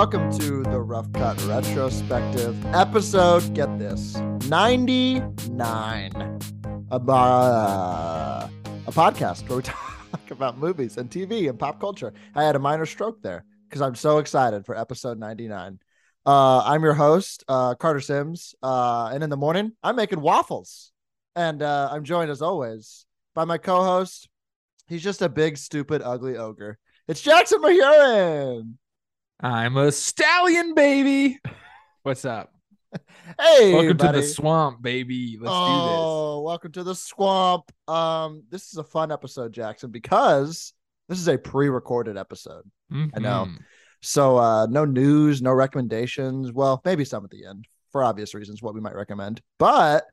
welcome to the Rough Cut Retrospective episode. Get this 99. About, a podcast where we talk about movies and TV and pop culture. I had a minor stroke there because I'm so excited for episode 99. Uh, I'm your host, uh, Carter Sims, uh, and in the morning, I'm making waffles. And uh, I'm joined, as always, by my co host. He's just a big, stupid, ugly ogre. It's Jackson Mahuron. I'm a stallion, baby. What's up? Hey, Welcome buddy. to the swamp, baby. Let's do this. oh, welcome to the swamp. Um, this is a fun episode, Jackson, because this is a pre-recorded episode. do this. I know. Mhm. So uh no news, no recommendations. Well, maybe some at the end for obvious reasons what we might recommend. But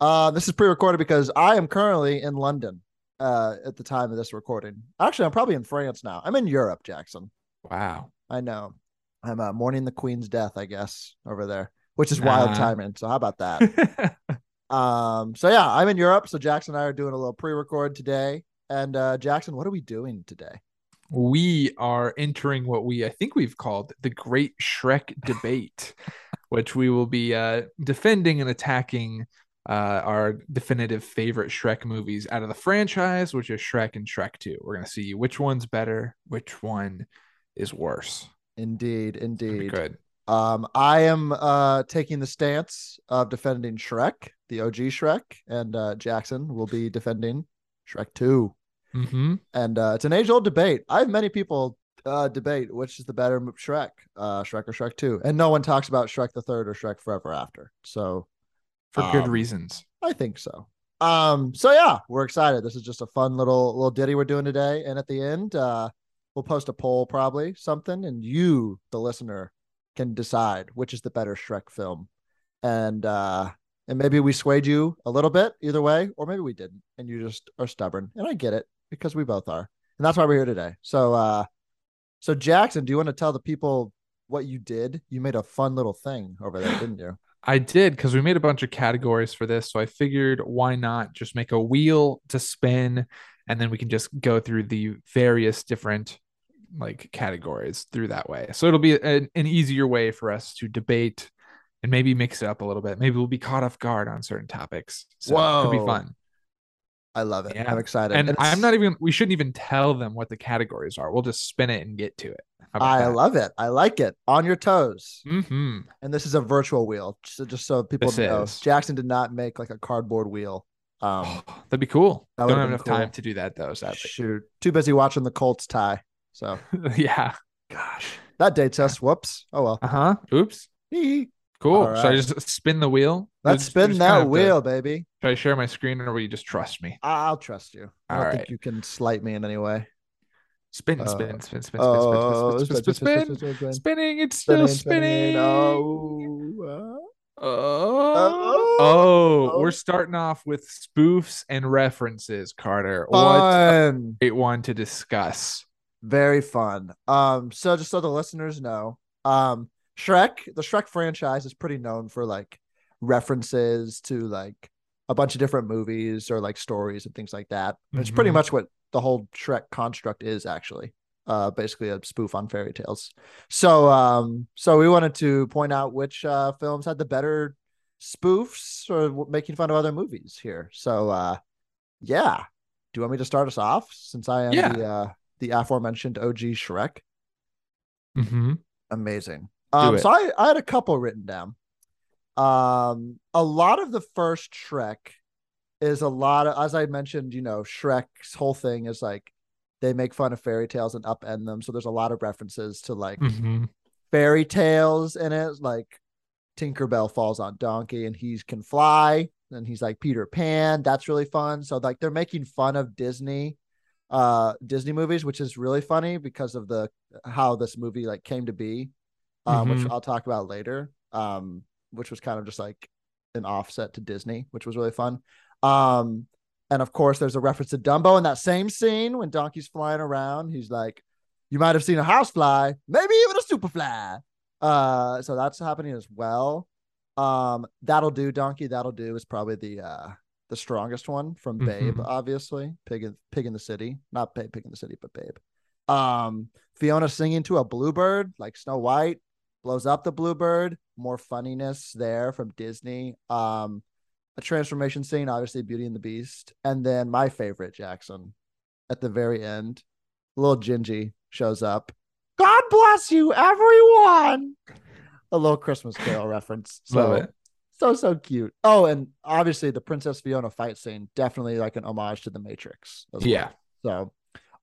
uh this is pre-recorded because I am currently in London uh at the time of this recording. Actually, I'm probably in France now. I'm in Europe, Jackson. Wow. I know. I'm uh, mourning the queen's death, I guess, over there, which is wild Nah. timing. So how about that? Um, so yeah, I'm in Europe. So Jackson and I are doing a little pre-record today. And uh Jackson, what are we doing today? we are entering what we I think we've called the Great Shrek Debate, which we will be uh, defending and attacking uh, our definitive favorite Shrek movies out of the franchise, which is Shrek and Shrek 2. We're gonna see which one's better, which one is worse. Indeed, indeed. good. Um, I am uh taking the stance of defending Shrek, the OG Shrek, and uh Jackson will be defending Shrek 2. hmm And uh it's an age-old debate. I have many people uh debate which is the better Shrek, uh Shrek or Shrek 2. And no one talks about Shrek the Third or Shrek Forever After. So For good Um, reasons. I think so. Um, so yeah, we're excited. This is just a fun little little ditty we're doing today. And at the end, uh, we'll post a poll, probably something, and you, the listener, can decide which is the better Shrek film. And uh, and maybe we swayed you a little bit either way, or maybe we didn't, and you just are stubborn. And I get it because we both are, and that's why we're here today. So uh, so Jackson, do you want to tell the people what you did? You made a fun little thing over there, didn't you? I did because we made a bunch of categories for this. So I figured why not just make a wheel to spin and then we can just go through the various different like categories through that way. So it'll be an, an easier way for us to debate and maybe mix it up a little bit. Maybe we'll be caught off guard on certain topics. So it could be fun. I love it. Yeah. I'm excited. And it's- I'm not even we shouldn't even tell them what the categories are. We'll just spin it and get to it. I that? love it. I like it. On your toes. Mhm. And this is a virtual wheel. So just so people This know, is. Jackson did not make like a cardboard wheel. Um, That'd be cool. That Don't have enough time to do that though, sadly. shoot, too busy watching the Colts tie. So yeah. gosh, that dates us. Whoops. Oh well. Uh-huh. Oops. Hee. Cool. All Should I just spin the wheel? Let's Just- spin that have to- wheel, baby. should I share my screen or will you just trust me? I- I'll trust you. I All don't think you can slight me in any way. Spin, Uh, spin, spin, spin, spin, Oh, spin, spin, spin, spin, spin, spin. Spinning, it's still spinning. Oh, uh, Oh, Oh. oh, we're starting off with spoofs and references, Carter. What a great one to discuss. Very fun. Um, so just so the listeners know, um, Shrek, the Shrek franchise is pretty known for like references to like a bunch of different movies or like stories and things like that. It's pretty Mhm. much what the whole Shrek construct is actually. Uh, basically a spoof on fairy tales. So, um, so we wanted to point out which uh films had the better spoofs or w- making fun of other movies here. So, uh, yeah. Do you want me to start us off since I am Yeah. the uh the aforementioned OG Shrek? Mm-hmm. Amazing. Um, so I, I had a couple written down. Um, a lot of the first Shrek is a lot of, as I mentioned, you know, Shrek's whole thing is like they make fun of fairy tales and upend them. So there's a lot of references to like Mm-hmm. fairy tales in it, like Tinkerbell falls on donkey and he can fly, and he's like Peter Pan. That's really fun. So like they're making fun of Disney, uh, Disney movies, which is really funny because of the how this movie like came to be, um, which Mhm. I'll talk about later. Um, which was kind of just like an offset to Disney, which was really fun. Um, and of course, there's a reference to Dumbo in that same scene when Donkey's flying around. He's like, "You might have seen a housefly, maybe even a superfly." Uh, so that's happening as well. Um, that'll do, Donkey. That'll do is probably the uh the strongest one from Babe, Mhm. obviously. Pig in Pig in the City. Not Babe, Pig in the City, but Babe. Um, Fiona singing to a bluebird like Snow White, blows up the bluebird, more funniness there from Disney. Um, a transformation scene, obviously Beauty and the Beast. And then my favorite, Jackson, at the very end, little Gingy shows up. God bless you, everyone. A little Christmas Carol reference. So Love it. So so cute. Oh, and obviously the Princess Fiona fight scene, definitely like an homage to the Matrix. as well. Yeah. So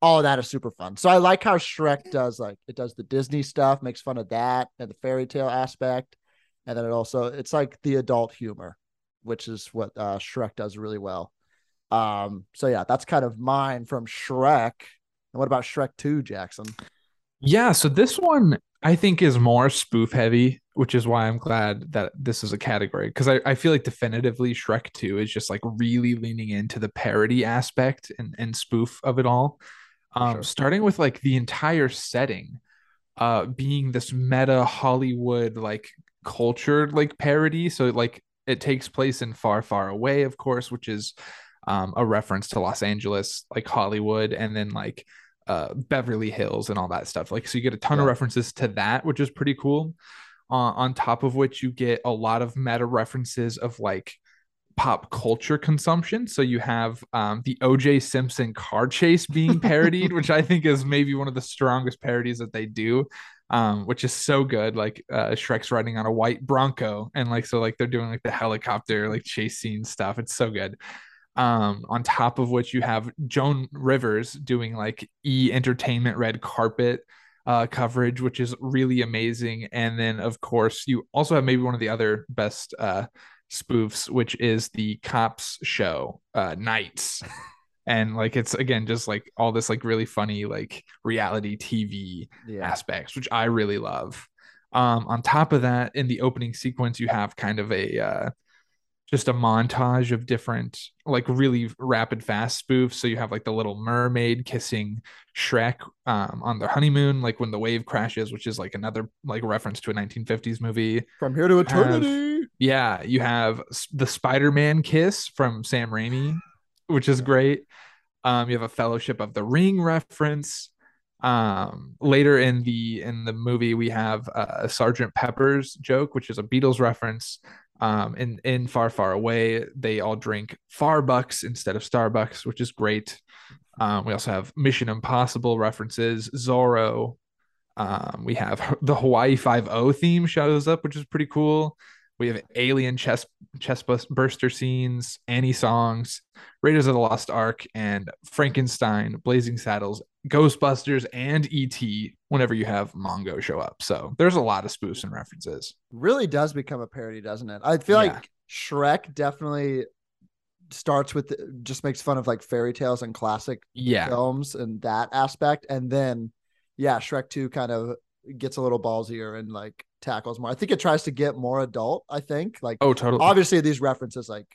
all of that is super fun. So I like how Shrek does like it does the Disney stuff, makes fun of that and the fairy tale aspect, and then it also it's like the adult humor, which is what uh, Shrek does really well. Um, so yeah, that's kind of mine from Shrek. And what about Shrek Two, Jackson? Yeah, so this one I think is more spoof heavy, which is why I'm glad that this is a category because I, I feel like definitively Shrek 2 is just like really leaning into the parody aspect and, and spoof of it all. Um, sure. starting with like the entire setting uh being this meta Hollywood like culture like parody. So like it takes place in far, far away, of course, which is um a reference to Los Angeles, like Hollywood, and then like uh Beverly Hills and all that stuff. Like so you get a ton of references to that, which is pretty cool. Uh, on top of which you get a lot of meta references of like pop culture consumption. So you have um, the OJ Simpson car chase being parodied, which I think is maybe one of the strongest parodies that they do. Um, which is so good. Like uh, Shrek's riding on a white Bronco, and like so, like they're doing like the helicopter like chase scene stuff. It's so good. Um, on top of which you have Joan Rivers doing like E Entertainment red carpet uh, coverage, which is really amazing. And then, of course, you also have maybe one of the other best uh, spoofs, which is the cops show, uh, Knights. and like it's again just like all this like really funny like reality TV Yeah. aspects, which I really love. Um, on top of that, in the opening sequence, you have kind of a uh, just a montage of different like really rapid fast spoofs. So you have like the little mermaid kissing Shrek um, on their honeymoon, like when the wave crashes, which is like another like reference to a 1950s movie. From here to eternity. Yeah, you have the Spider-Man kiss from Sam Raimi, which is great. Um, you have a Fellowship of the Ring reference. Um, later in the in the movie, we have uh, a Sergeant Pepper's joke, which is a Beatles reference. Um, in in Far Far Away, they all drink Farbucks instead of Starbucks, which is great. Um, we also have Mission Impossible references, Zorro. Um, we have the Hawaii Five O theme shows up, which is pretty cool. We have alien chest chest burster scenes, Annie songs, Raiders of the Lost Ark, and Frankenstein, Blazing Saddles, Ghostbusters, and ET. Whenever you have Mongo show up, so there's a lot of spoofs and references. really does become a parody, doesn't it? I feel Yeah. like Shrek definitely starts with just makes fun of like fairy tales and classic Yeah, films and that aspect, and then yeah, Shrek Two kind of gets a little ballsier and like tackles more. I think it tries to get more adult. I think like oh totally. obviously these references like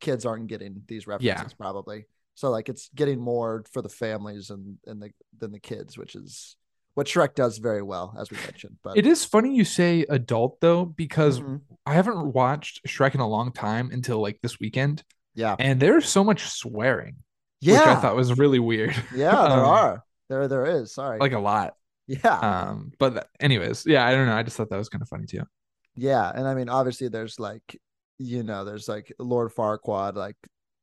kids aren't getting these references Yeah. probably, so like it's getting more for the families and and the than the kids, which is what Shrek does very well, as we mentioned. But It is funny you say adult though, because Mhm. I haven't watched Shrek in a long time until like this weekend, yeah, and there's so much swearing, yeah, which I thought was really weird. Yeah, there Um, are. There, there is. Sorry. like a lot. Yeah, Um, but anyways, yeah, I don't know. I just thought that was kind of funny too. yeah, and I mean, obviously, there's like, you know, there's like Lord Farquaad, like,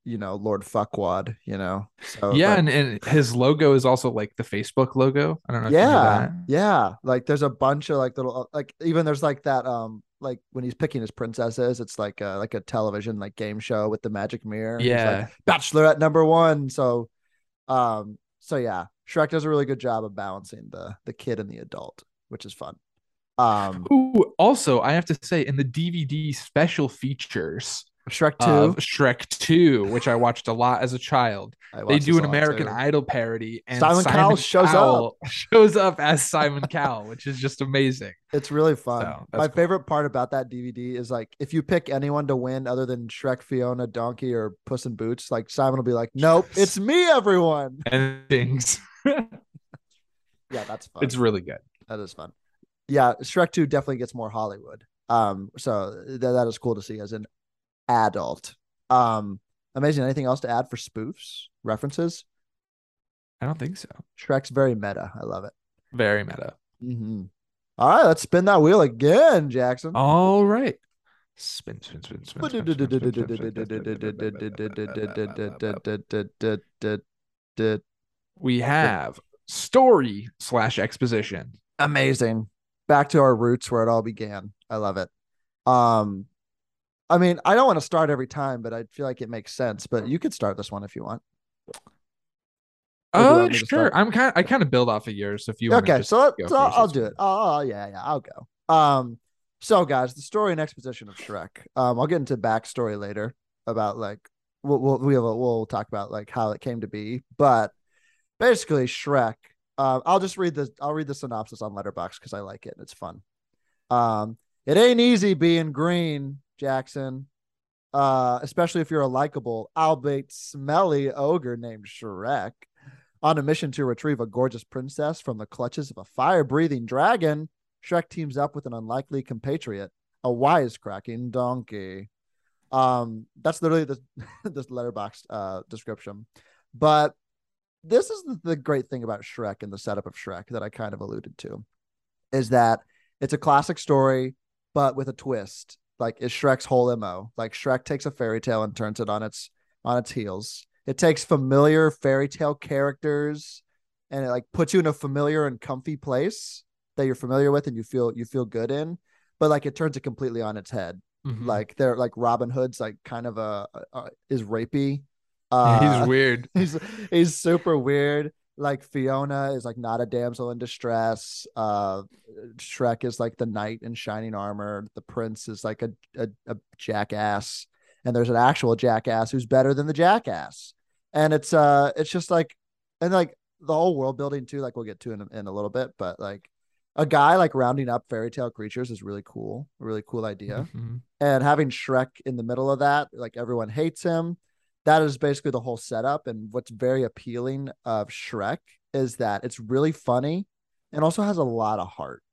you know, Lord Fuckwad, you know. So yeah, and, and his logo is also like the Facebook logo. I don't know. If you knew yeah, that. yeah. Like, there's a bunch of like little, like, even there's like that, um, like when he's picking his princesses, it's like a like a television like game show with the magic mirror. he's like, Yeah. Bachelorette number one. So, um, so yeah, Shrek does a really good job of balancing the the kid and the adult, which is fun. Um, Ooh, also, I have to say, in the DVD special features Shrek Two. of Shrek 2, which I watched a lot as a child, they do an American too. Idol parody, and Simon Cowell shows Cowell shows up as Simon Cowell, which is just amazing. It's really fun. So, My cool. favorite part about that DVD is like if you pick anyone to win other than Shrek, Fiona, Donkey, or Puss in Boots, like Simon will be like, "Nope, it's me, everyone." And things. Yeah, that's fun. it's really good. that is fun. Yeah, Shrek Two definitely gets more Hollywood. Um, so th- that is cool to see as an adult. Um, amazing. Anything else to add for spoofs, references? I don't think so. Shrek's very meta. I love it. Very meta. Mm-hmm. All right, let's spin that wheel again, Jackson. All right. Spin, spin, spin, spin. spin, spin, spin, spin, spin. We have story slash exposition. Amazing. Back to our roots where it all began. I love it. Um, I mean, I don't want to start every time, but I feel like it makes sense. But you could start this one if you want. Or do you Oh, to sure. I'm kind. Of, I kind of build off of yours. If you want okay, so, let, so I'll do it. Oh, yeah, yeah, I'll go. Um, so guys, the story and exposition of Shrek. Um, I'll get into backstory later about like we'll we'll we have a, we'll talk about like how it came to be, but basically Shrek. Um, I'll just read the I'll read the synopsis on Letterboxd because I like it and it's fun. Um, it ain't easy being green, Jackson. Uh, especially if you're a likable, albeit smelly ogre named Shrek. On a mission to retrieve a gorgeous princess from the clutches of a fire breathing dragon, Shrek teams up with an unlikely compatriot, a wisecracking donkey. Um, that's literally the this Letterboxd uh description. But this is the, great thing about Shrek and the setup of Shrek that I kind of alluded to is that it's a classic story, but with a twist. Like is Shrek's whole MO. Like Shrek takes a fairy tale and turns it on its on its heels. It takes familiar fairy tale characters and it like puts you in a familiar and comfy place that you're familiar with and you feel you feel good in, but like it turns it completely on its head. Mhm. Like they're like Robin Hood's like kind of a, a is rapey. Uh, he's weird. he's he's super weird. Like Fiona is like not a damsel in distress. Uh Shrek is like the knight in shining armor. The prince is like a, a, a jackass. And there's an actual jackass who's better than the jackass. And it's uh it's just like and like the whole world building too, like we'll get to in, in a little bit, but like a guy like rounding up fairy tale creatures is really cool. A really cool idea Mhm. and having Shrek in the middle of that, like everyone hates him. That is basically the whole setup. And what's very appealing of Shrek is that it's really funny and also has a lot of heart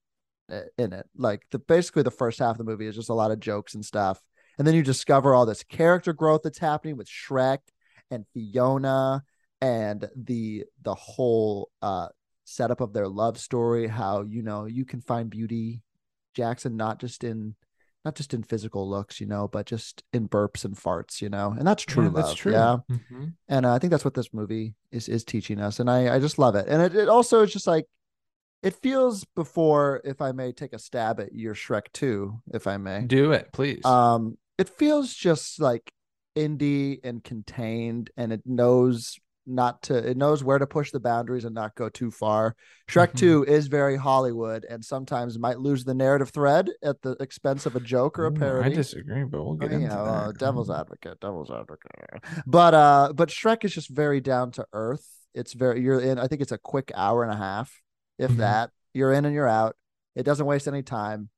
in it. Like the basically the first half of the movie is just a lot of jokes and stuff. And then you discover all this character growth that's happening with Shrek and Fiona and the the whole uh setup of their love story, how you know you can find beauty, Jackson, not just in not just in physical looks, you know, but just in burps and farts, you know, and that's true Yeah, love. that's true. Yeah, Mhm. and uh, I think that's what this movie is is teaching us, and I I just love it, and it, it also is just like it feels before, if I may take a stab at your Shrek two, if I may, Do it, please. um, it feels just like indie and contained, and it knows not to it knows where to push the boundaries and not go too far. Shrek Mhm. 2 is very Hollywood and sometimes might lose the narrative thread at the expense of a joke or a parody. I disagree, but we'll get Oh, into yeah, that. uh, devil's Mhm. advocate, devil's advocate. But uh, but Shrek is just very down to earth. It's very you're in. I think it's a quick hour and a half, if Mhm. that. You're in and you're out. It doesn't waste any time,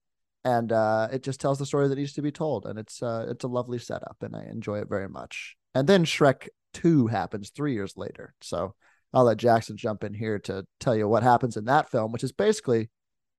and uh, it just tells the story that needs to be told. And it's uh, it's a lovely setup, and I enjoy it very much. And then Shrek Two happens three years later. So I'll let Jackson jump in here to tell you what happens in that film, which is basically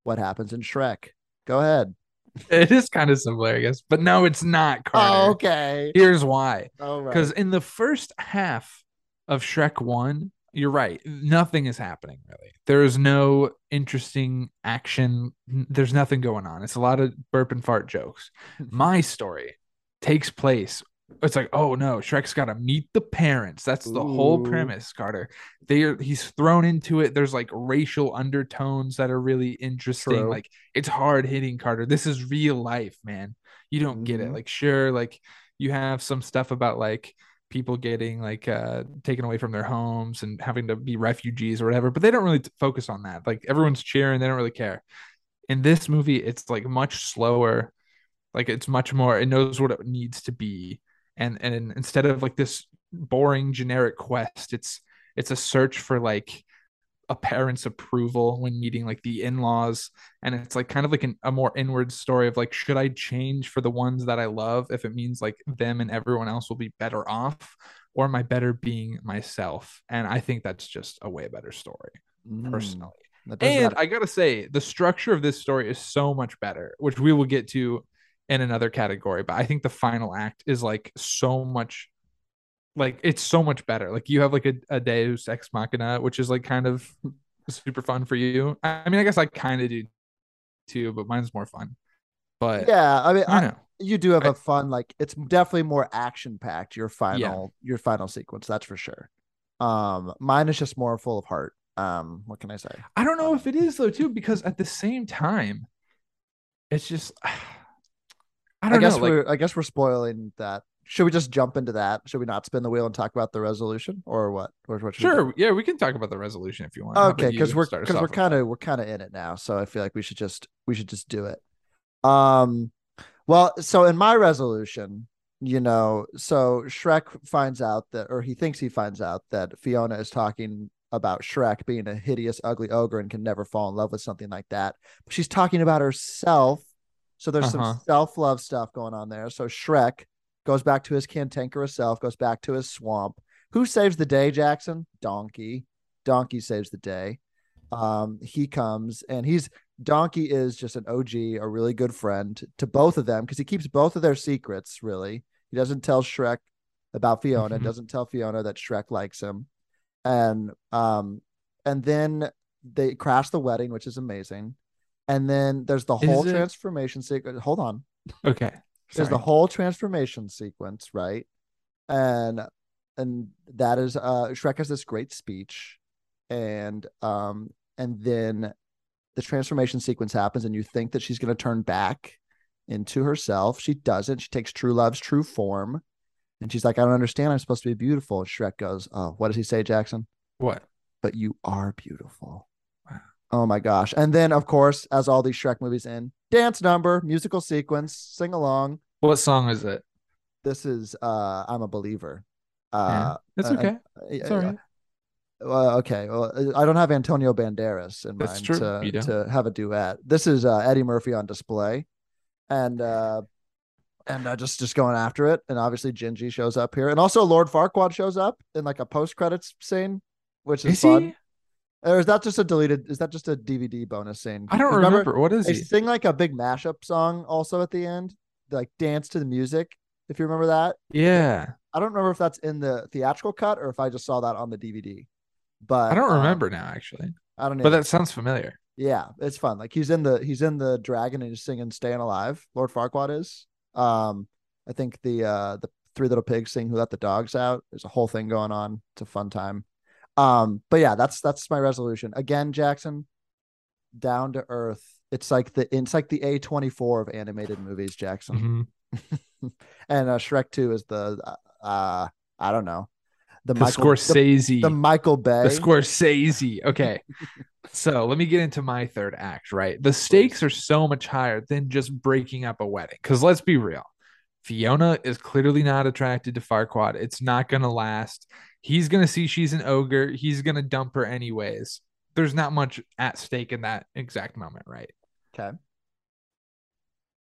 what happens in Shrek. Go ahead. It is kind of similar, I guess, but no, it's not. Oh, Carter. Oh, okay. Here's why. All right. Because in the first half of Shrek 1, you're right. Nothing is happening really. There is no interesting action. There's nothing going on. It's a lot of burp and fart jokes. My story takes place. It's like, oh no, Shrek's got to meet the parents. That's the whole premise, Carter. They are he's thrown into it. There's like racial undertones that are really interesting. True. Like it's hard hitting, Carter. This is real life, man. You don't get it. Mhm. Like sure, like you have some stuff about like people getting like uh taken away from their homes and having to be refugees or whatever but they don't really t- focus on that like everyone's cheering they don't really care in this movie it's like much slower like it's much more it knows what it needs to be and and instead of like this boring generic quest it's it's a search for like a parent's approval when meeting like the in-laws. And it's like kind of like an, a more inward story of like should i change for the ones that i love if it means like them and everyone else will be better off or am i better being myself? And i think that's just a way better story Mm, personally. And I gotta say, the structure of this story is so much better, which we will get to in another category. But I think the final act is like so much like it's so much better. Like you have like a, a Deus Ex Machina, which is like kind of super fun for you. I mean, I guess I kind of do too, but mine's more fun. But Yeah, I mean, I know. you do have I- a fun like it's definitely more action packed. Your final your final sequence, that's for sure. Um, mine is just more full of heart. Um, what can I say? I don't know if it is though too, because at the same time, it's just I I, don't guess know. We're I guess we're spoiling that. Should we just jump into that? Should we not spin the wheel and talk about the resolution, or what? Or what should we sure, yeah, we can talk about the resolution if you want. Okay, because we're because we're kind of we're kind of in it now, so I feel like we should just we should just do it. Um, well, so in my resolution, you know, so Shrek finds out that, or he thinks he finds out that Fiona is talking about Shrek being a hideous, ugly ogre and can never fall in love with something like that. But she's talking about herself, so there's Uh-huh. some self love stuff going on there. So Shrek goes back to his cantankerous self, goes back to his swamp. Who saves the day, Jackson? Donkey. Donkey saves the day. Um, he comes and he's Donkey is just an OG, a really good friend to both of them because he keeps both of their secrets. Really, he doesn't tell Shrek about Fiona. Mhm. Doesn't tell Fiona that Shrek likes him, and um, and then they crash the wedding, which is amazing. And then there's the whole it- transformation sequence. Hold on, Okay. there's the whole transformation sequence, right? And and that is uh Shrek has this great speech, and um and then the transformation sequence happens, and you think that she's going to turn back into herself. She doesn't. She takes true love's true form, and she's like, "I don't understand. I'm supposed to be beautiful." And Shrek goes, "Oh, what does he say, Jackson? What? But you are beautiful." Oh my gosh! And then, of course, as all these Shrek movies end, dance number, musical sequence, sing along. What song is it? This is uh I'm a believer. Uh It's uh, okay. uh, right. well, okay. Well, I don't have Antonio Banderas in That's mind true. to to have a duet. This is uh, Eddie Murphy on display, and uh, and uh, just just going after it. And obviously, Gingy shows up here, and also Lord Farquaad shows up in like a post credits scene, which is, Is fun. he? Or is that just a deleted? Is that just a DVD bonus scene? I don't remember. What is They he? sing like a big mashup song also at the end, like dance to the music. If you remember that, Yeah. I don't remember if that's in the theatrical cut or if I just saw that on the DVD. But I don't um, remember now actually. I don't know. But that sounds familiar. yeah, it's fun. Like he's in the he's in the dragon and he's singing "Staying Alive." Lord Farquaad is. Um, I think the uh the Three Little Pigs sing "Who Let the Dogs Out." There's a whole thing going on. It's a fun time. Um, but yeah, that's that's my resolution. Again, Jackson, down to earth. It's like the it's like the A twenty four of animated movies, Jackson. Mhm. and uh, Shrek Two is the uh I don't know the, The Michael Scorsese. the, the Michael Bay. the Scorsese. Okay. so let me get into my third act, right? The stakes are so much higher than just breaking up a wedding. Because let's be real. Fiona is clearly not attracted to Farquaad. It's not going to last. He's going to see she's an ogre. He's going to dump her anyways. There's not much at stake in that exact moment, right? okay.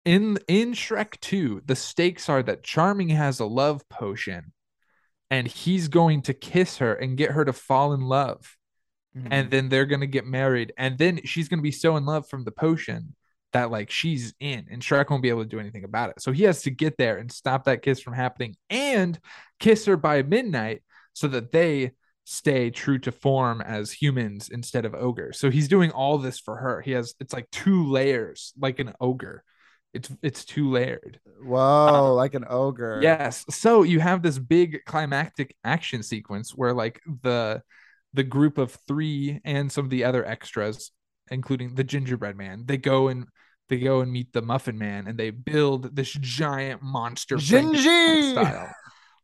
in in Shrek 2, the stakes are that Charming has a love potion and he's going to kiss her and get her to fall in love. And mm-hmm. then they're going to get married and then she's going to be so in love from the potion that like she's in and Shrek won't be able to do anything about it. So he has to get there and stop that kiss from happening and kiss her by midnight so that they stay true to form as humans instead of ogres. So he's doing all this for her. He has it's like two layers like an ogre. It's it's two layered. Whoa, um, like an ogre. Yes. So you have this big climactic action sequence where like the the group of three and some of the other extras, including the gingerbread man, they go and they go and meet the muffin man and they build this giant monster Gingy! style.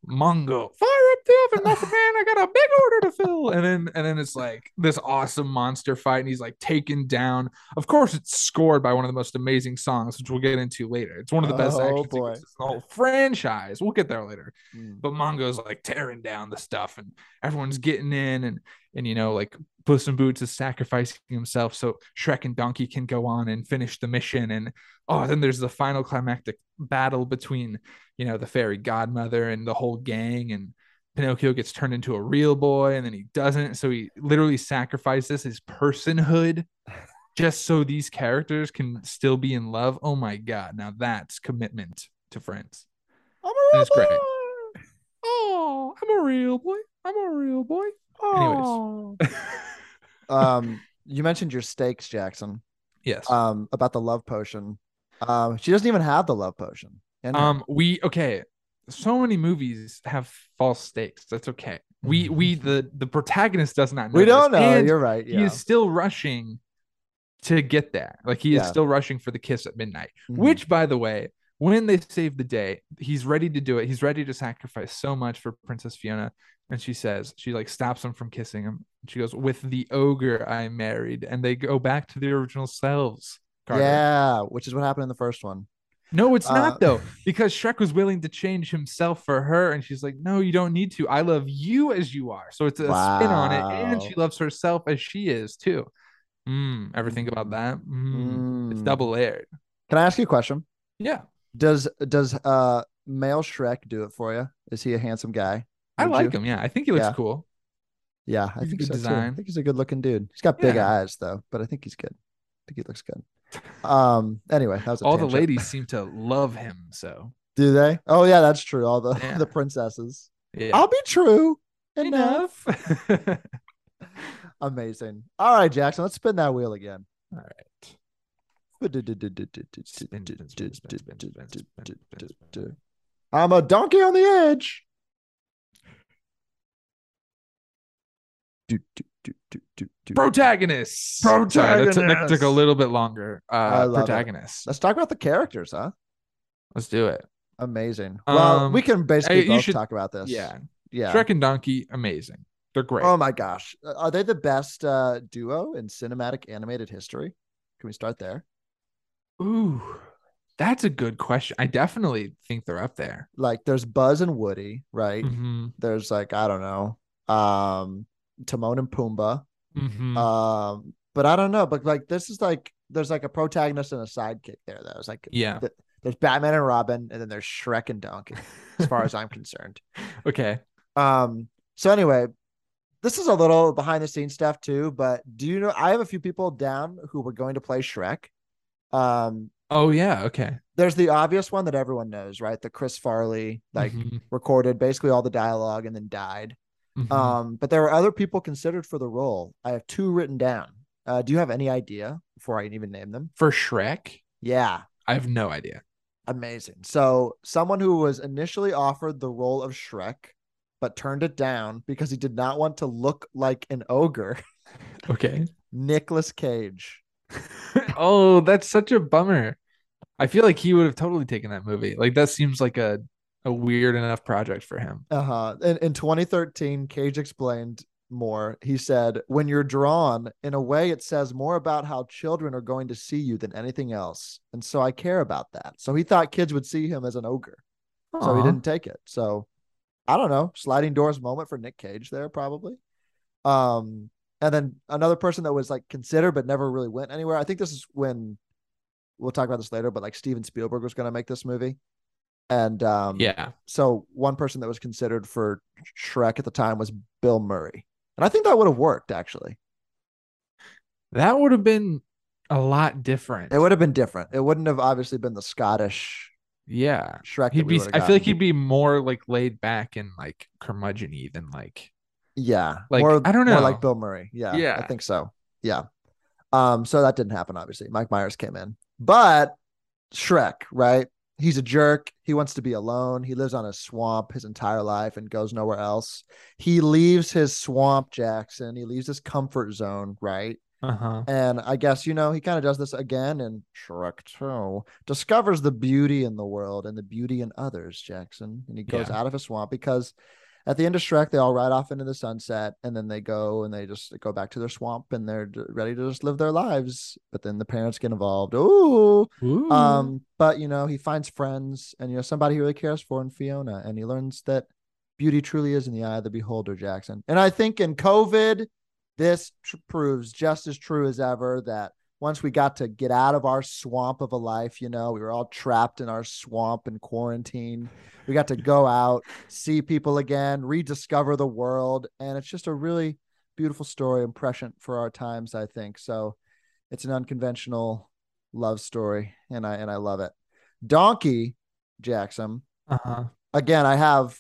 Mongo, fire up the oven, muffin man! I got a big order to fill. And then and then it's like this awesome monster fight, and he's like taken down. Of course, it's scored by one of the most amazing songs, which we'll get into later. It's one of the best Oh, action boy. sequences in the whole franchise. We'll get there later. Mm. But Mongo's like tearing down the stuff, and everyone's getting in, and and you know like Puss in Boots is sacrificing himself so Shrek and Donkey can go on and finish the mission. And oh, then there's the final climactic battle between you know the fairy godmother and the whole gang, and Pinocchio gets turned into a real boy, and then he doesn't. So he literally sacrifices his personhood just so these characters can still be in love. Oh my god! Now that's commitment to friends. I'm a It's great. Oh, I'm a real boy. I'm a real boy. Anyways. um, you mentioned your stakes, Jackson. Yes. Um, about the love potion. Um, she doesn't even have the love potion. Um, we okay. So many movies have false stakes. That's okay. We we the the protagonist does not know. Mm-hmm. we don't this, know. and You're right. He Yeah. is still rushing to get there. Like he is Yeah. still rushing for the kiss at midnight. Mhm. Which, by the way, when they save the day, he's ready to do it. He's ready to sacrifice so much for Princess Fiona. And she says, she like stops him from kissing him. She goes, "With the ogre I married," and they go back to their original selves. Carter. Yeah, which is what happened in the first one. No, it's Uh, not though, because Shrek was willing to change himself for her, and she's like, "No, you don't need to. I love you as you are." So it's a spin on it, and she loves herself as she is too. Mm, ever think about that? Mm, It's Mm. double layered. Can I ask you a question? Yeah, Does does uh male Shrek do it for you? Is he a handsome guy? I like you? him. Yeah, I think he looks yeah. cool. Yeah, I think so design. Too. I think he's a good looking dude. He's got big yeah. eyes though, but I think he's good. I think he looks good. Um. Anyway, that was all tangent. the ladies seem to love him. So do they? Oh yeah, that's true. All the yeah. the princesses. Yeah. I'll be true enough. enough. Amazing. All right, Jackson. Let's spin that wheel again. All right. I'm a donkey on the edge. Do, do, do, do, do, do. Protagonists. Sorry, that, took, that took a little bit longer. I Uh, love it. protagonists. Let's talk about the characters, huh? Let's do it. Amazing. Well, Um, we can basically hey, you both should- talk about this. Yeah. Yeah. Shrek and Donkey, amazing. They're great. Oh my gosh. Uh, Are they the best uh, duo in cinematic animated history? Can we start there? Ooh, that's a good question. I definitely think they're up there. Like there's Buzz and Woody, right? Mhm, There's like, I don't know, um, Timon and Pumbaa. mhm. Um, but I don't know. But like this is like there's like a protagonist and a sidekick there though. It's like yeah. th- there's Batman and Robin, and then there's Shrek and Donkey, as far as I'm concerned. okay. Um, so anyway, this is a little behind the scenes stuff too, but do you know I have a few people down who were going to play Shrek. Um, Oh yeah. Okay. there's the obvious one that everyone knows, right? The Chris Farley, like Mhm, recorded basically all the dialogue and then died. Mhm. Um, but there were other people considered for the role. I have two written down. Uh, do you have any idea before I even name them? For Shrek, Yeah, I have no idea. amazing. So someone who was initially offered the role of Shrek, but turned it down because he did not want to look like an ogre. Okay. Nicolas Cage. oh, that's such a bummer. I feel like he would have totally taken that movie. Like that seems like a a weird enough project for him. Uh-huh. In, in 2013, Cage explained more. He said, When you're drawn, in a way, it says more about how children are going to see you than anything else. And so I care about that. So he thought kids would see him as an ogre. So he didn't take it. So I don't know. Sliding doors moment for Nick Cage there, probably. Um, and then another person that was like considered but never really went anywhere. I think this is when we'll talk about this later, but like Steven Spielberg was going to make this movie. And um, Yeah. so one person that was considered for Shrek at the time was Bill Murray. And I think that would have worked actually. That would have been a lot different. It would have been different. It wouldn't have obviously been the Scottish yeah. Shrek. He'd be I feel like he'd be more like laid back and like curmudgeon than like Yeah. Like, more, I don't More know. like Bill Murray. Yeah. yeah, I think so. Yeah. Um, so that didn't happen, obviously. Mike Myers came in. But Shrek, right? He's a jerk. He wants to be alone. He lives on a swamp his entire life and goes nowhere else. He leaves his swamp, Jackson. He leaves his comfort zone, right? uh-huh. And I guess, you know, he kind of does this again in Shrek 2, discovers the beauty in the world and the beauty in others, Jackson. And he goes Yeah. out of his swamp because at the end of Shrek, they all ride off into the sunset and then they go and they just go back to their swamp and they're ready to just live their lives. But then the parents get involved. Ooh. Ooh. Um, but you know, he finds friends and you know, somebody he really cares for in Fiona, and he learns that beauty truly is in the eye of the beholder, Jackson. And I think in COVID, this tr- proves just as true as ever that once we got to get out of our swamp of a life, you know, we were all trapped in our swamp and quarantine. We got to go out, see people again, rediscover the world, and it's just a really beautiful story and prescient for our times, I think. So it's an unconventional love story, and I and I love it. Donkey Jackson. uh-huh. Again, I have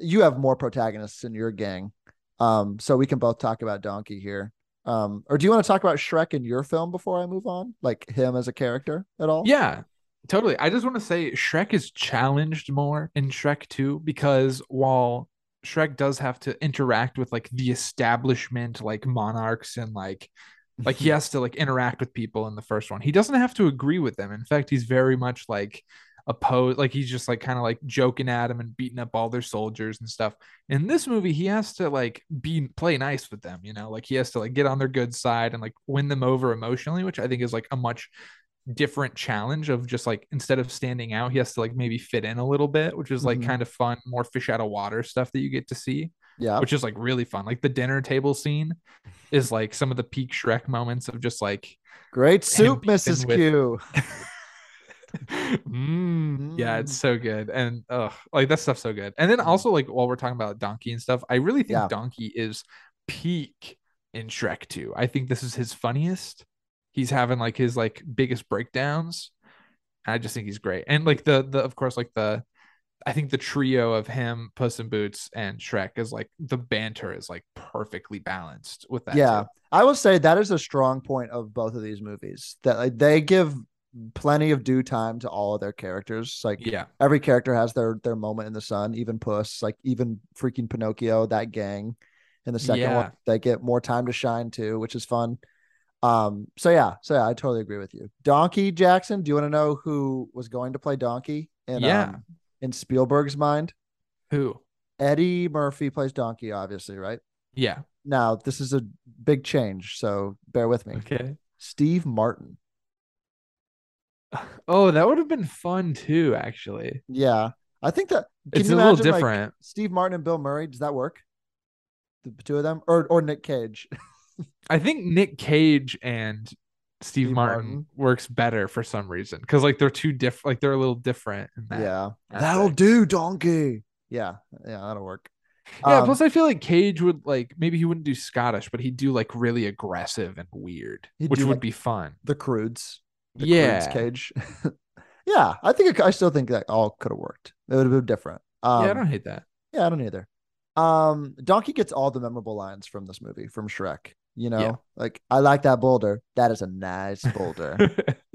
you have more protagonists in your gang. Um, so we can both talk about Donkey here. Um, or do you want to talk about Shrek in your film before I move on? Like him as a character at all? Yeah, totally. I just want to say Shrek is challenged more in Shrek 2 because while Shrek does have to interact with like the establishment, like monarchs and like like he has to like interact with people in the first one. He doesn't have to agree with them. In fact, he's very much like opposed like he's just like kind of like joking at him and beating up all their soldiers and stuff in this movie he has to like be play nice with them you know like he has to like get on their good side and like win them over emotionally which i think is like a much different challenge of just like instead of standing out he has to like maybe fit in a little bit which is like Mhm. kind of fun more fish out of water stuff that you get to see Yeah. which is like really fun like the dinner table scene is like some of the peak shrek moments of just like Great soup, Mrs. Q. mm, yeah, it's Mm. so good. And uh like that stuff's so good. And then Mhm. also like while we're talking about Donkey and stuff, I really think Yeah. Donkey is peak in Shrek 2. I think this is his funniest. He's having like his like biggest breakdowns. I just think he's great. And like the the of course like the I think the trio of him, Puss in Boots, and Shrek is like the banter is like perfectly balanced with that. yeah too. i will say that is a strong point of both of these movies that like, they give plenty of due time to all of their characters like Yeah. every character has their their moment in the sun even puss like even freaking pinocchio that gang in the second Yeah. one they get more time to shine too which is fun um so yeah so yeah i totally agree with you donkey jackson do you want to know who was going to play donkey in Yeah. um, in spielberg's mind Who? eddie murphy plays donkey obviously right Yeah. now this is a big change so bear with me Okay. steve martin Oh, that would have been fun too, actually. yeah i think that can it's you a little imagine, like, different. steve martin and bill murray does that work the two of them or or nick cage I think Nick Cage and Steve, Steve Martin, Martin. works better for some reason because like they're two different, like they're a little different. In that yeah aspect. that'll do donkey yeah yeah that'll work Yeah. Um, plus, I feel like Cage would like maybe he wouldn't do Scottish, but he'd do like really aggressive and weird, which would like, be fun. the crudes the Yeah. Cage yeah i think it, i still think that all could have worked it would have been different um, yeah, I don't hate that. Yeah, I don't either. Um, Donkey gets all the memorable lines from this movie from Shrek. You know, Yeah. like I like that boulder. That is a nice boulder.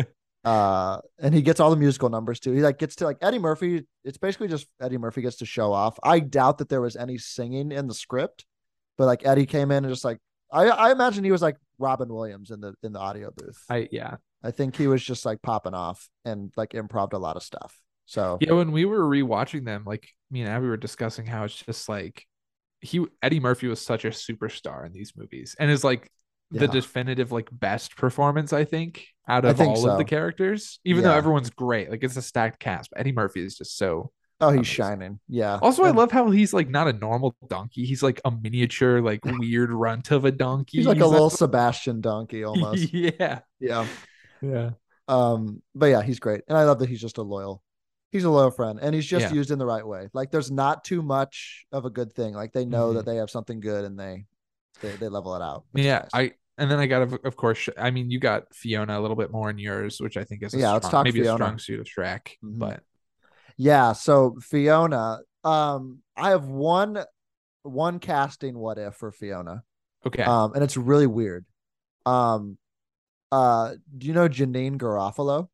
uh, and he gets all the musical numbers too. He like gets to like Eddie Murphy. It's basically just Eddie Murphy gets to show off. I doubt that there was any singing in the script, but like Eddie came in and just like I I imagine he was like Robin Williams in the in the audio booth. I, I think he was just like popping off and like improv a lot of stuff. So yeah. When we were rewatching them, like me and Abby were discussing how it's just like he Eddie Murphy was such a superstar in these movies, and is like the definitive like best performance I think out of think all of the characters. Even though everyone's great, like it's a stacked cast, but Eddie Murphy is just so. oh, he's Amazing. shining. Yeah. Also, I love how he's like not a normal donkey. He's like a miniature, like weird runt of a donkey. he's like a not- little Sebastian donkey almost. yeah, yeah. Yeah, Um, but yeah, he's great. And I love that he's just a loyal, he's a loyal friend and he's just Yeah. used in the right way. Like there's not too much of a good thing. Like they know that they have something good and they they, they level it out. Mm-hmm. yeah. nice. I and then I got of, of course. I mean, you got Fiona a little bit more in yours, which I think is a Yeah, let's strong- talk maybe a strong suit of Shrek. Mhm. But yeah. So Fiona, um, I have one one casting what if for Fiona. okay, Um, and it's really weird. Um, uh, do you know Janeane Garofalo?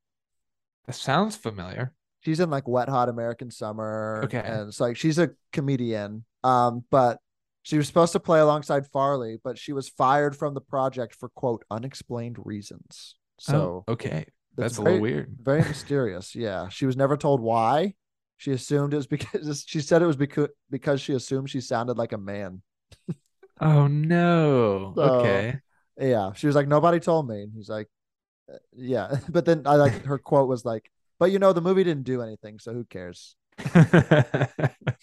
that sounds familiar. she's in like Wet Hot American Summer. Okay. And it's like she's a comedian. Um, but she was supposed to play alongside Farley, but she was fired from the project for quote unexplained reasons. So oh, okay, that's it's a little weird. Very mysterious. Yeah. She was never told why. She assumed it was because she said it was because because she assumed she sounded like a man. Oh no. So- okay. Yeah. She was like, nobody told me. And he's like, "Uh, yeah. But then I like her quote was like, but you know, the movie didn't do anything, so who cares?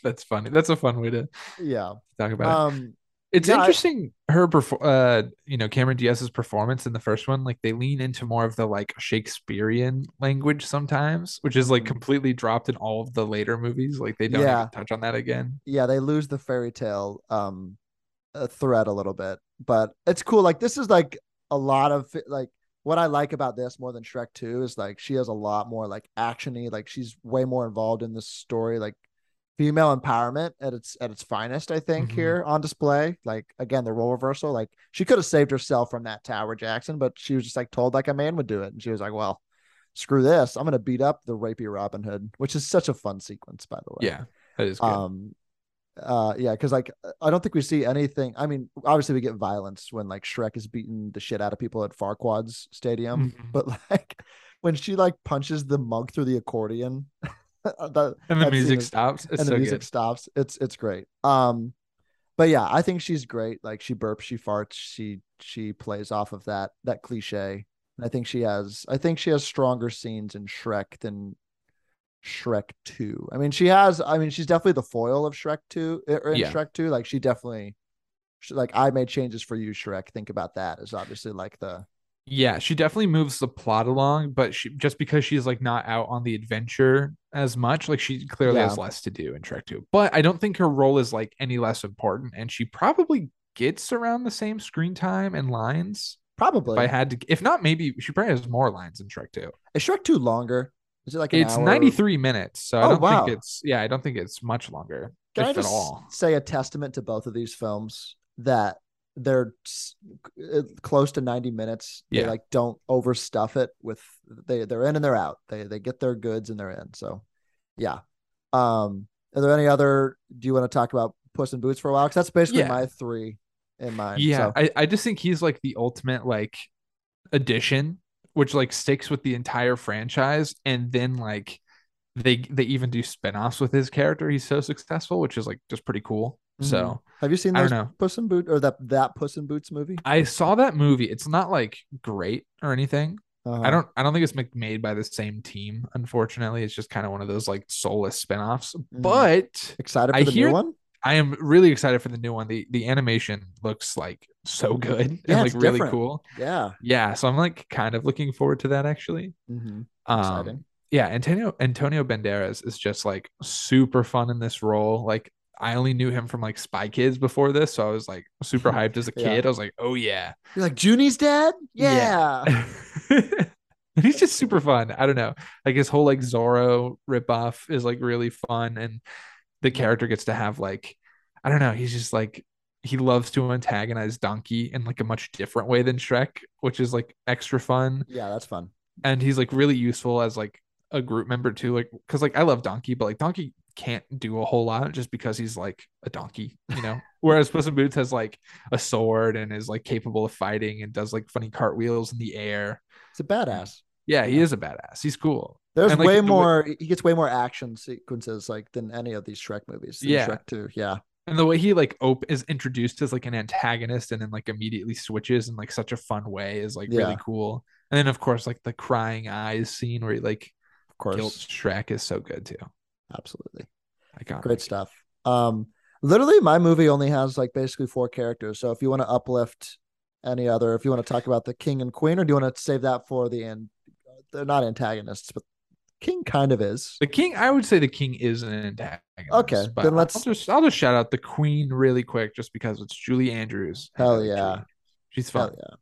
that's funny. That's a fun way to Yeah. talk about it. Um, It's Yeah, I- interesting her perfor- uh you know Cameron Diaz's performance in the first one like they lean into more of the like Shakespearean language sometimes which is like Mhm. completely dropped in all of the later movies like they don't Yeah. even touch on that again. yeah, they lose the fairy tale um uh, thread a little bit, but it's cool. Like this is like a lot of like what I like about this more than Shrek 2 is like she has a lot more like actiony, like she's way more involved in this story. Like female empowerment at its at its finest, I think, Mhm. here on display. Like again, the role reversal. Like she could have saved herself from that tower, Jackson, but she was just like told like a man would do it. And she was like, Well, screw this. I'm gonna beat up the rapey Robin Hood, which is such a fun sequence, by the way. Yeah, that is good. Um uh yeah, because like I don't think we see anything. I mean, obviously we get violence when like Shrek is beating the shit out of people at Farquaad's stadium, Mhm. but like when she like punches the monk through the accordion, that, and the music is- stops. It's and so the music good. stops. It's it's great. Um, but yeah, I think she's great. Like she burps, she farts, she she plays off of that that cliche. And I think she has I think she has stronger scenes in Shrek than Shrek Two. I mean, she has. I mean, she's definitely the foil of Shrek Two or in Yeah. Shrek Two. Like she definitely. she- Like I made changes for you, Shrek. Think about that is obviously like the Yeah, she definitely moves the plot along, but she just because she's like not out on the adventure as much, like she clearly Yeah. has less to do in Shrek 2. But I don't think her role is like any less important, and she probably gets around the same screen time and lines. probably. If I had to, if not, maybe she probably has more lines in Shrek 2. Is Shrek Two longer? Is it like It's hour? 93 minutes, so I Oh, don't wow. think it's yeah, I don't think it's much longer, Can I at just all. say a testament to both of these films that they're uh, close to 90 minutes. They Yeah. like don't overstuff it with they they're in and they're out. They they get their goods and they're in. So yeah. Um are there any other do you want to talk about Puss in Boots for a while? Because that's basically Yeah. my three in mind. Yeah, So I, I just think he's like the ultimate like addition, which like sticks with the entire franchise, and then like they they even do spin-offs with his character. He's so successful, which is like just pretty cool. Mhm. So have you seen those. Puss in Boots or that that Puss in Boots movie? I saw that movie. It's not like great or anything. Uh-huh. I don't I don't think it's made by the same team, unfortunately. It's just kind of one of those like soulless spin-offs. Mhm. But excited for I the hear- new one. I am really excited for the new one. The the animation looks like so good and Yeah, like it's really different. cool. Yeah. Yeah, so I'm like kind of looking forward to that actually. hmm Um, Exciting. yeah, Antonio Antonio Banderas is just like super fun in this role. Like I only knew him from like Spy Kids before this, so I was like super hyped as a Yeah. kid. I was like, oh yeah, You're like Juni's dad? Yeah. yeah. he's just super fun. I don't know, like his whole like Zorro ripoff is like really fun, and the character gets to have like I don't know. He's just like he loves to antagonize Donkey in like a much different way than Shrek, which is like extra fun yeah, that's fun. and he's like really useful as like a group member too like because like i love donkey but like donkey can't do a whole lot just because he's like a donkey you know whereas puss in boots has like a sword and is like capable of fighting and does like funny cartwheels in the air It's a badass. Yeah he is a badass he's cool There's And, like, way the way- more. He gets way more action sequences like than any of these Shrek movies. Yeah. Shrek Two. Yeah, and the way he like op- is introduced as like an antagonist and then like immediately switches in like such a fun way is like really cool and then of course like the crying eyes scene where he like of course, guilt shrek is so good too absolutely Iconic. great stuff. Um, literally, my movie only has like basically four characters. So if you want to uplift any other, if you want to talk about the king and queen, or do you want to save that for the end? They're not antagonists, but king kind of is. The king, I would say the king is an antagonist. Okay, but then let's- I'll just I'll just shout out the queen really quick, just because it's Julie Andrews. Hell yeah. Julie she's Hell fun. yeah,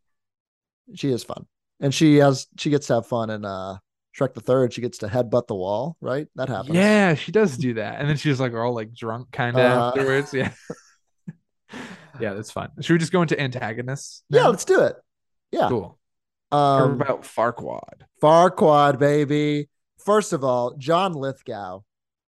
she is fun, and she has she gets to have fun in uh Shrek the Third. She gets to headbutt the wall, right? That happens. Yeah, she does do that, and then she's like all like drunk kind of Uh-huh. afterwards. Yeah, yeah, that's fun. Should we just go into antagonists? yeah. Let's do it. Yeah. cool. Um, about Farquaad? Farquaad, baby. First of all, John Lithgow.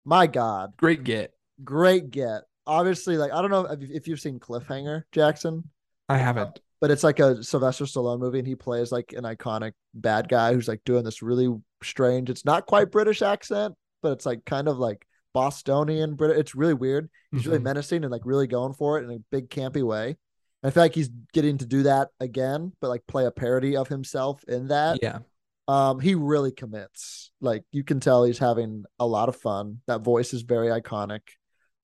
My God, Great get. great get. Obviously, like I don't know if, if you've seen Cliffhanger, Jackson, I haven't. but it's like a Sylvester Stallone movie, and he plays like an iconic bad guy who's like doing this really strange. It's not quite British accent, but it's like kind of like Bostonian British. It's really weird. He's really Mhm. menacing and like really going for it in a big campy way. I feel like he's getting to do that again, but like play a parody of himself in that. Yeah, Um, he really commits. Like you can tell he's having a lot of fun. That voice is very iconic.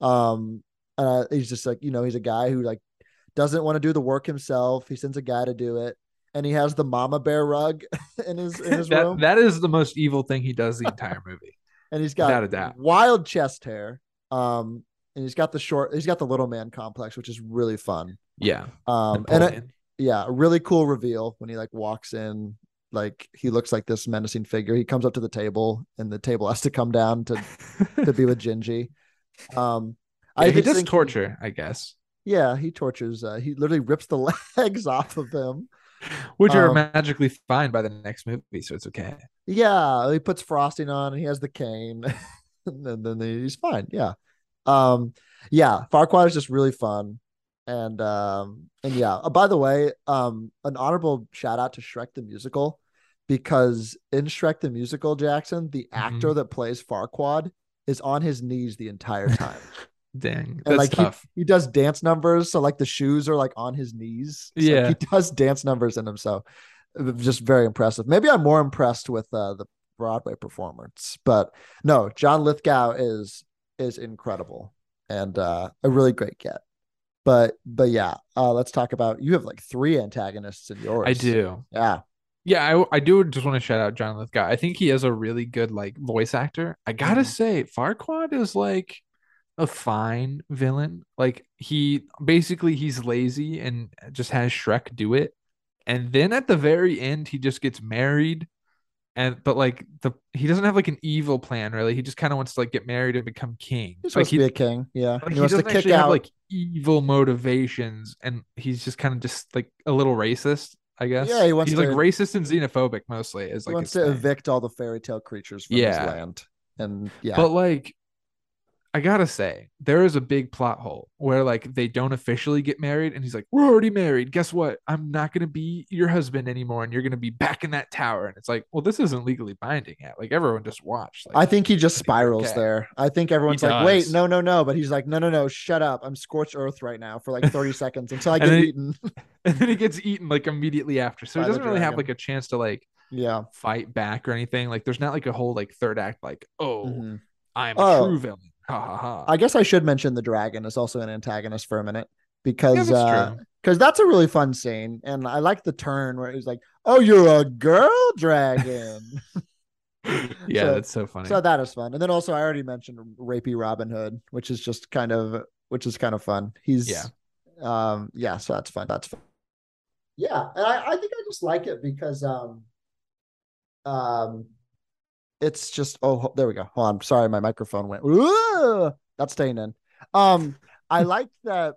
Um, uh, he's just like you know he's a guy who like doesn't want to do the work himself. He sends a guy to do it, and he has the mama bear rug in his in his that room, that is the most evil thing he does the entire movie. and he's got a doubt. wild chest hair. Um, and he's got the short. He's got the little man complex, which is really fun. Yeah, Um, and it, yeah, a really cool reveal when he like walks in. Like he looks like this menacing figure. He comes up to the table, and the table has to come down to to be with Gingy. Um, Yeah, he does torture, I guess, yeah, he tortures. Uh, he literally rips the legs off of him. which are Um, magically fine by the next movie, so it's okay. Yeah, he puts frosting on and he has the cane, and then he's fine. Yeah, um, yeah. Farquaad is just really fun, and um, and yeah. Uh, by the way, um, an honorable shout out to Shrek the musical because in Shrek the musical, Jackson, the actor that plays Farquaad is on his knees the entire time. Dang, and that's like tough. he, he does dance numbers so like the shoes are like on his knees So, Yeah. he does dance numbers in them so uh, just very impressive maybe i'm more impressed with uh, the broadway performance but no john lithgow is is incredible and uh a really great get but but yeah uh let's talk about you have like three antagonists in yours I do. yeah Yeah, I, I do just want to shout out John Lithgow. I think he is a really good like voice actor. I gotta Mhm. say, Farquaad is like a fine villain. Like he basically he's lazy and just has Shrek do it. And then at the very end, he just gets married. And but like the he doesn't have like an evil plan really. He just kind of wants to like get married and become king. he's like supposed to be a king yeah like he he wants to doesn't kick actually out have like evil motivations, and he's just kind of just like a little racist, I guess. Yeah, he wants he's like racist and xenophobic mostly. Is he like wants to thing. evict all the fairy tale creatures from Yeah. his land and yeah But like, I gotta say, there is a big plot hole where like they don't officially get married, and he's like, "We're already married. Guess what? I'm not gonna be your husband anymore, and you're gonna be back in that tower." And it's like, well, this isn't legally binding yet. Like everyone just watched. Like, I think he just spirals okay. there. I think everyone's like, wait, no, no, no. But he's like, no, no, no, shut up. I'm scorched earth right now for like 30 seconds until I get then- eaten. and then he gets eaten like immediately after, so By he doesn't really have like a chance to like yeah. fight back or anything. Like there's not like a whole like third act like, oh, Mhm. I'm a Oh. true villain. Ha ha ha. I guess I should mention the dragon is also an antagonist for a minute yeah, because that's uh because that's a really fun scene. And I like the turn where he's like, Oh, you're a girl dragon. Yeah, so- that's so funny. so that is fun. And then also I already mentioned rapey Robin Hood, which is just kind of which is kind of fun. He's Yeah. um yeah, so that's fun. That's fun. Yeah, and I, I think I just like it because um um it's just oh there we go. Hold on, sorry, my microphone went. Ooh, that's staying in. Um, I like that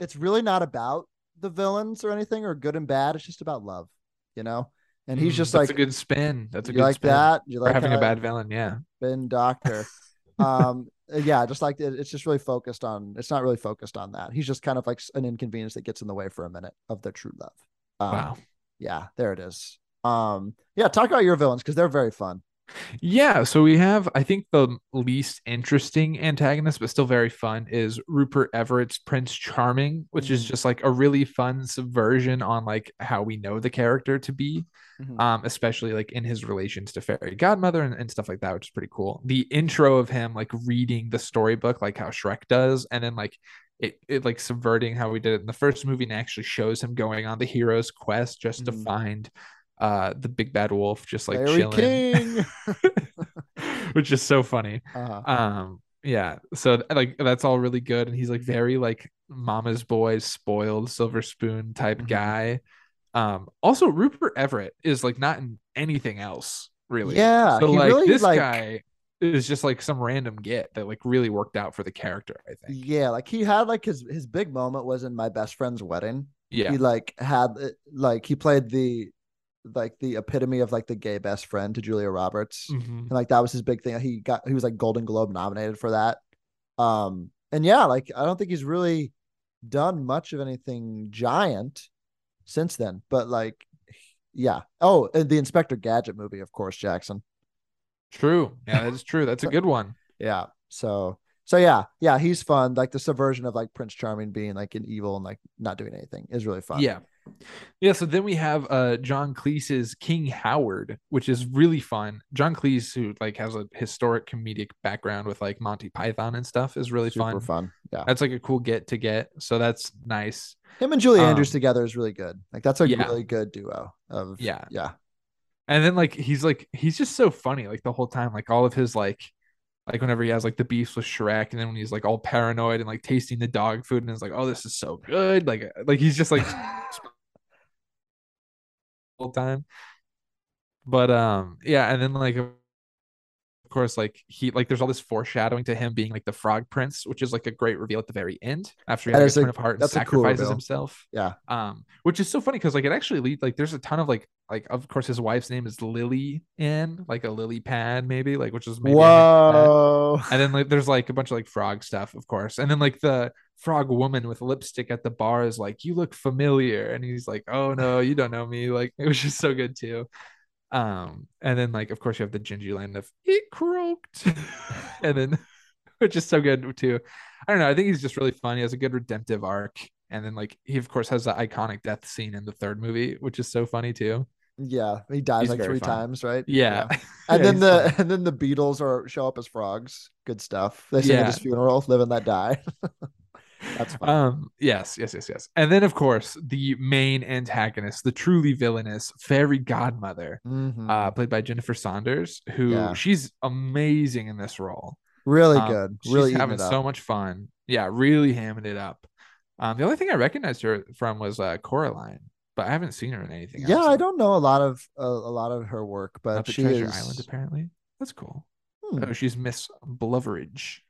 it's really not about the villains or anything or good and bad. It's just about love, you know. And he's Mm, just that's like a good spin. That's a you good like spin. that. You like having a bad villain, yeah. been doctor. um, yeah, just like it, it's just really focused on. It's not really focused on that. He's just kind of like an inconvenience that gets in the way for a minute of their true love. Um, Wow. Yeah, there it is. Um, yeah, talk about your villains because they're very fun. Yeah, so we have I think the least interesting antagonist, but still very fun, is Rupert Everett's Prince Charming, which is Mhm. just like a really fun subversion on like how we know the character to be. Mhm. Um, especially like in his relations to Fairy Godmother and, and stuff like that, which is pretty cool. The intro of him like reading the storybook like how Shrek does, and then like it, it like subverting how we did it in the first movie and actually shows him going on the hero's quest just to Mhm. find uh the big bad wolf just like Larry chilling King. which is so funny Uh-huh. um yeah so like that's all really good and he's like very like mama's boy spoiled silver spoon type Mhm. guy um also rupert everett is like not in anything else really Yeah, so like really, this like- guy is just like some random get that like really worked out for the character i think Yeah, like he had like his his big moment was in my best friend's wedding. yeah He like had like he played the like the epitome of like the gay best friend to Julia Roberts. Mhm. and like that was his big thing. He got he was like Golden Globe nominated for that. Um, and yeah, like I don't think he's really done much of anything giant since then. But like, yeah. Oh, and the Inspector Gadget movie, of course, Jackson. true yeah that is true that's a good one Yeah. So so yeah, yeah, he's fun. Like the subversion of like Prince Charming being like an evil and like not doing anything is really fun. Yeah. Yeah. So then we have uh John Cleese's King Howard, which is really fun. John Cleese, who like has a historic comedic background with like Monty Python and stuff, is really super fun. fun. Yeah. That's like a cool get to get. So that's nice. Him and Julie Andrews Um, together is really good. Like that's a yeah. really good duo of Yeah. yeah. And then like he's like he's just so funny like the whole time. Like all of his like like whenever he has like the beefs with Shrek, and then when he's like all paranoid and like tasting the dog food, and it's like, oh, this is so good. Like like he's just like whole time. But um, yeah, and then like of course, like he like there's all this foreshadowing to him being like the Frog Prince, which is like a great reveal at the very end after he had like, a a- turn of heart and a cool sacrifices himself. Yeah. Um, which is so funny because like it actually lead like there's a ton of like like of course his wife's name is Lily Ann, like a lily pad maybe like which is maybe a hint at that. Whoa. And then like there's like a bunch of like frog stuff, of course. And then like the frog woman with lipstick at the bar is like, "You look familiar," and he's like, "Oh no, you don't know me." Like it was just so good too. Um, and then like of course you have the Gingy land of it croaked, and then which is so good too. I don't know. I think he's just really fun. He has a good redemptive arc, and then like he of course has the iconic death scene in the third movie, which is so funny too. Yeah, he dies He's like three fun. times, right? Yeah, And Yeah, then the fun. and then the Beatles are show up as frogs. Good stuff. They sing at his funeral, live and let die. That's fun. Um, yes, yes, yes, yes. And then of course the main antagonist, the truly villainous fairy godmother, Mhm. uh, played by Jennifer Saunders, who Yeah. she's amazing in this role. really Um, good. Really having so much fun. Yeah, really hamming it up. Um, the only thing I recognized her from was uh Coraline, but I haven't seen her in anything else. Yeah, else. I don't know a lot of uh, a lot of her work, but Muppet she Treasure is Island, apparently. That's cool. Hmm, Oh, she's Miss Bluveridge.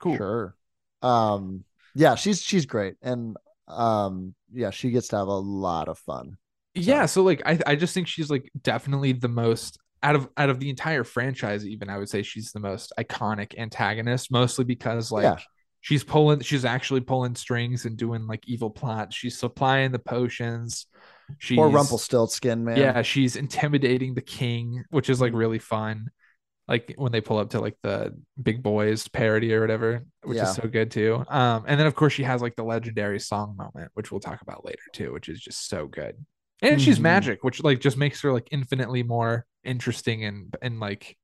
Cool. Sure. Um, yeah, she's she's great, and um, yeah, she gets to have a lot of fun. Yeah, so like I I just think she's like definitely the most out of out of the entire franchise even I would say she's the most iconic antagonist mostly because like Yeah. she's pulling she's actually pulling strings and doing like evil plots. She's supplying the potions. She's Poor Rumpelstiltskin, man. Yeah, she's intimidating the king, which is like Mhm. really fun. Like when they pull up to like the big boys parody or whatever, which Yeah. is so good too. Um, and then of course she has like the legendary song moment, which we'll talk about later too, which is just so good. And she's Mhm. magic, which like just makes her like infinitely more interesting and and like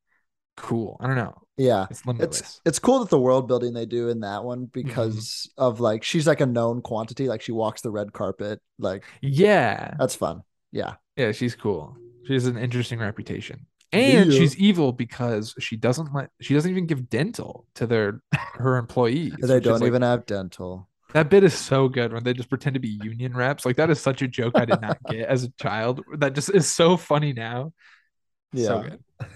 cool. I don't know. yeah. It's limitless. It's it's cool that the world building they do in that one because of like she's like a known quantity. Like she walks the red carpet. Like yeah. that's fun. Yeah. Yeah, she's cool. She has an interesting reputation. And Yeah. she's evil because she doesn't let she doesn't even give dental to their her employees. They don't like- even have dental. that bit is so good when they just pretend to be union reps. Like that is such a joke I did not get as a child. That just is so funny now. So Yeah. good.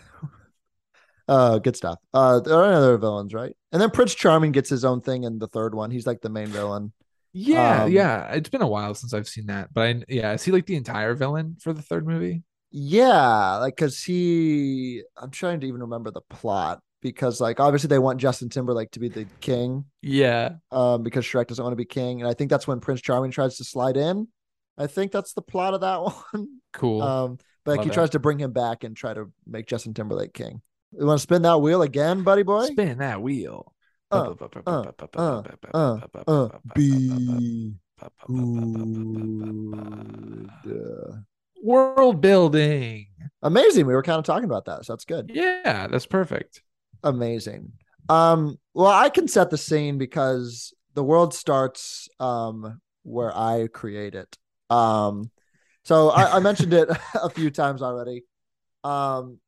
Uh, good stuff. Uh, there are other villains, right? And then Prince Charming gets his own thing in the third one. He's like the main villain. Yeah, Um, yeah. It's been a while since I've seen that, but I yeah, I see like the entire villain for the third movie. Yeah, like because he, I'm trying to even remember the plot because like obviously they want Justin Timberlake to be the king, Yeah. um, because Shrek doesn't want to be king, and I think that's when Prince Charming tries to slide in. I think that's the plot of that one. Cool. Um, but like Love he that. tries to bring him back and try to make Justin Timberlake king. You want to spin that wheel again, buddy boy? Spin that wheel. Uh, uh, uh, uh, uh, be good. World building. Amazing. We were kind of talking about that, so that's good. Yeah, that's perfect. Amazing. Um, well, I can set the scene because the world starts um where I create it. Um, so I, I mentioned it a few times already. Um,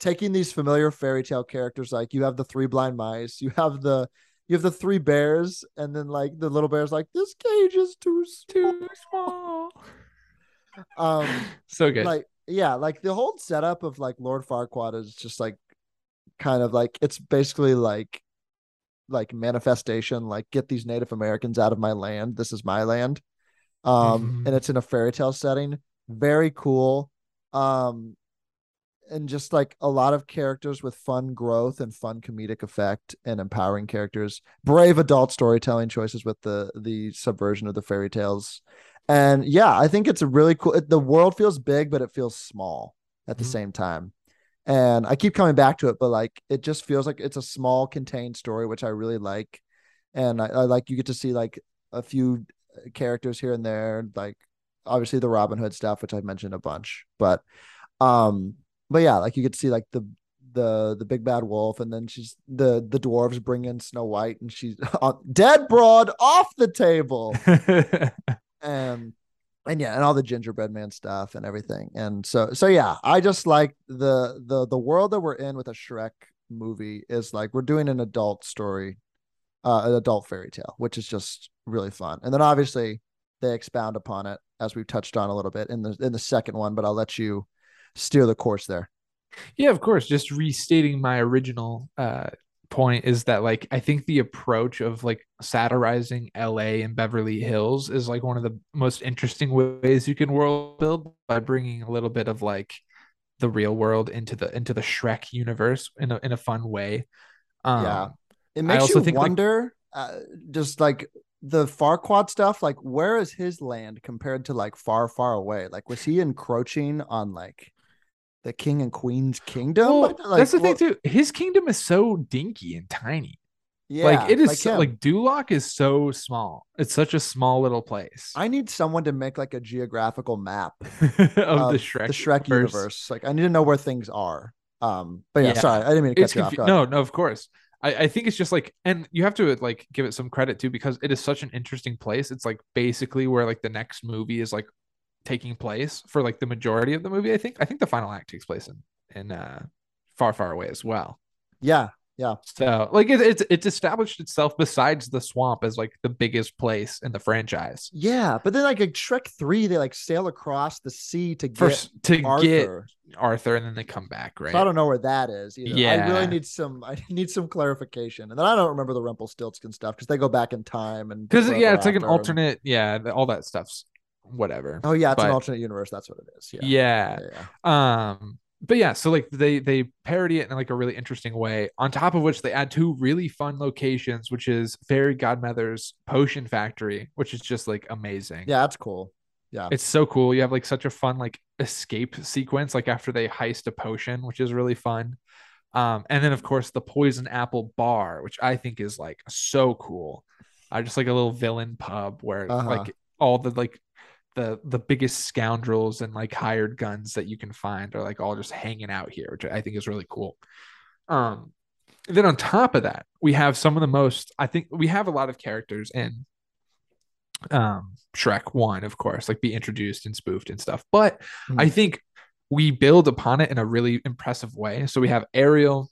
taking these familiar fairy tale characters, like you have the three blind mice, you have the you have the three bears, and then like the little bear's like, this cage is too small. Too small. Um, So good. like yeah like the whole setup of like lord farquaad is just like kind of like it's basically like like manifestation like get these native americans out of my land. This is my land. Um Mhm. and it's in a fairy tale setting. Very cool. Um and just like a lot of characters with fun growth and fun comedic effect and empowering characters. Brave adult storytelling choices with the the subversion of the fairy tales and yeah i think it's a really cool it- the world feels big but it feels small at the Mhm. same time. And i keep coming back to it but like it just feels like it's a small contained story which i really like. And i, I like you get to see like a few characters here and there like obviously the robin hood stuff which i've mentioned a bunch but um but yeah like you get to see like the the the big bad wolf and then she's the the dwarves bring in snow white and she's dead broad off the table and and yeah and all the gingerbread man stuff and everything. And so so yeah i just like the the the world that we're in with a shrek movie is like we're doing an adult story uh an adult fairy tale which is just really fun. And then obviously they expound upon it as we've touched on a little bit in the in the second one but i'll let you steer the course there. Yeah, of course. Just restating my original uh point is that like I think the approach of like satirizing LA and Beverly Hills is like one of the most interesting ways you can world build by bringing a little bit of like the real world into the into the Shrek universe in a in a fun way. Um yeah, it I makes also you think, like- wonder. uh, just like the Farquaad stuff, like where is his land compared to like far, far away? Like, was he encroaching on like the king and queen's kingdom? well, Like, that's the what- thing too. His kingdom is so dinky and tiny. Yeah, like it is so- like Duloc is so small. It's such a small little place I need someone to make like a geographical map of of the Shrek the Shrek universe. universe. Like, I need to know where things are. Um, but yeah, Yeah. sorry, I didn't mean to cut it's you off. confu- no no of course I, I think it's just like and you have to like give it some credit too because it is such an interesting place it's like basically where like the next movie is like taking place for like the majority of the movie i think i think the final act takes place in in uh far far away as well Yeah, yeah. so like it, it's it's established itself besides the swamp as like the biggest place in the franchise yeah, but then like in Shrek three, they like sail across the sea to get first to get Arthur. arthur and then they come back right So I don't know where that is either. I really need some. I need some clarification, and then I don't remember the Rumpelstiltskin stuff because they go back in time and because yeah it's like an and- alternate yeah all that stuff's whatever Oh yeah, it's an alternate universe. That's what it is. Yeah. yeah yeah, yeah. um but yeah so like they they parody it in like a really interesting way on top of which they add two really fun locations which is fairy godmother's potion factory which is just like amazing Yeah, that's cool. Yeah. it's so cool you have like such a fun like escape sequence like after they heist a potion which is really fun um and then of course the poison apple bar which i think is like so cool uh, just like a little villain pub where Uh-huh. like all the like the the biggest scoundrels and like hired guns that you can find are like all just hanging out here which i think is really cool um then on top of that we have some of the most i think we have a lot of characters in um shrek 1 of course like be introduced and spoofed and stuff but Hmm. i think we build upon it in a really impressive way so we have ariel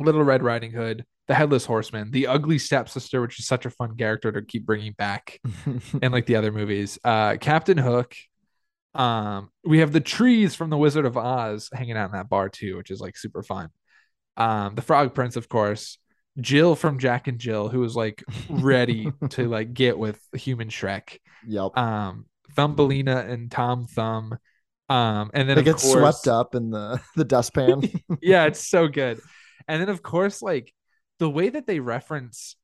little red riding hood the headless horseman the ugly stepsister which is such a fun character to keep bringing back and like the other movies. Uh, Captain Hook. Um, we have the trees from the Wizard of Oz hanging out in that bar too, which is like super fun. Um, the Frog Prince, of course. Jill from Jack and Jill, who was like ready to like get with human Shrek. yep. Um, Thumbelina and Tom Thumb. Um, and then it gets course, swept up in the the dustpan. yeah, it's so good. And then of course, like the way that they reference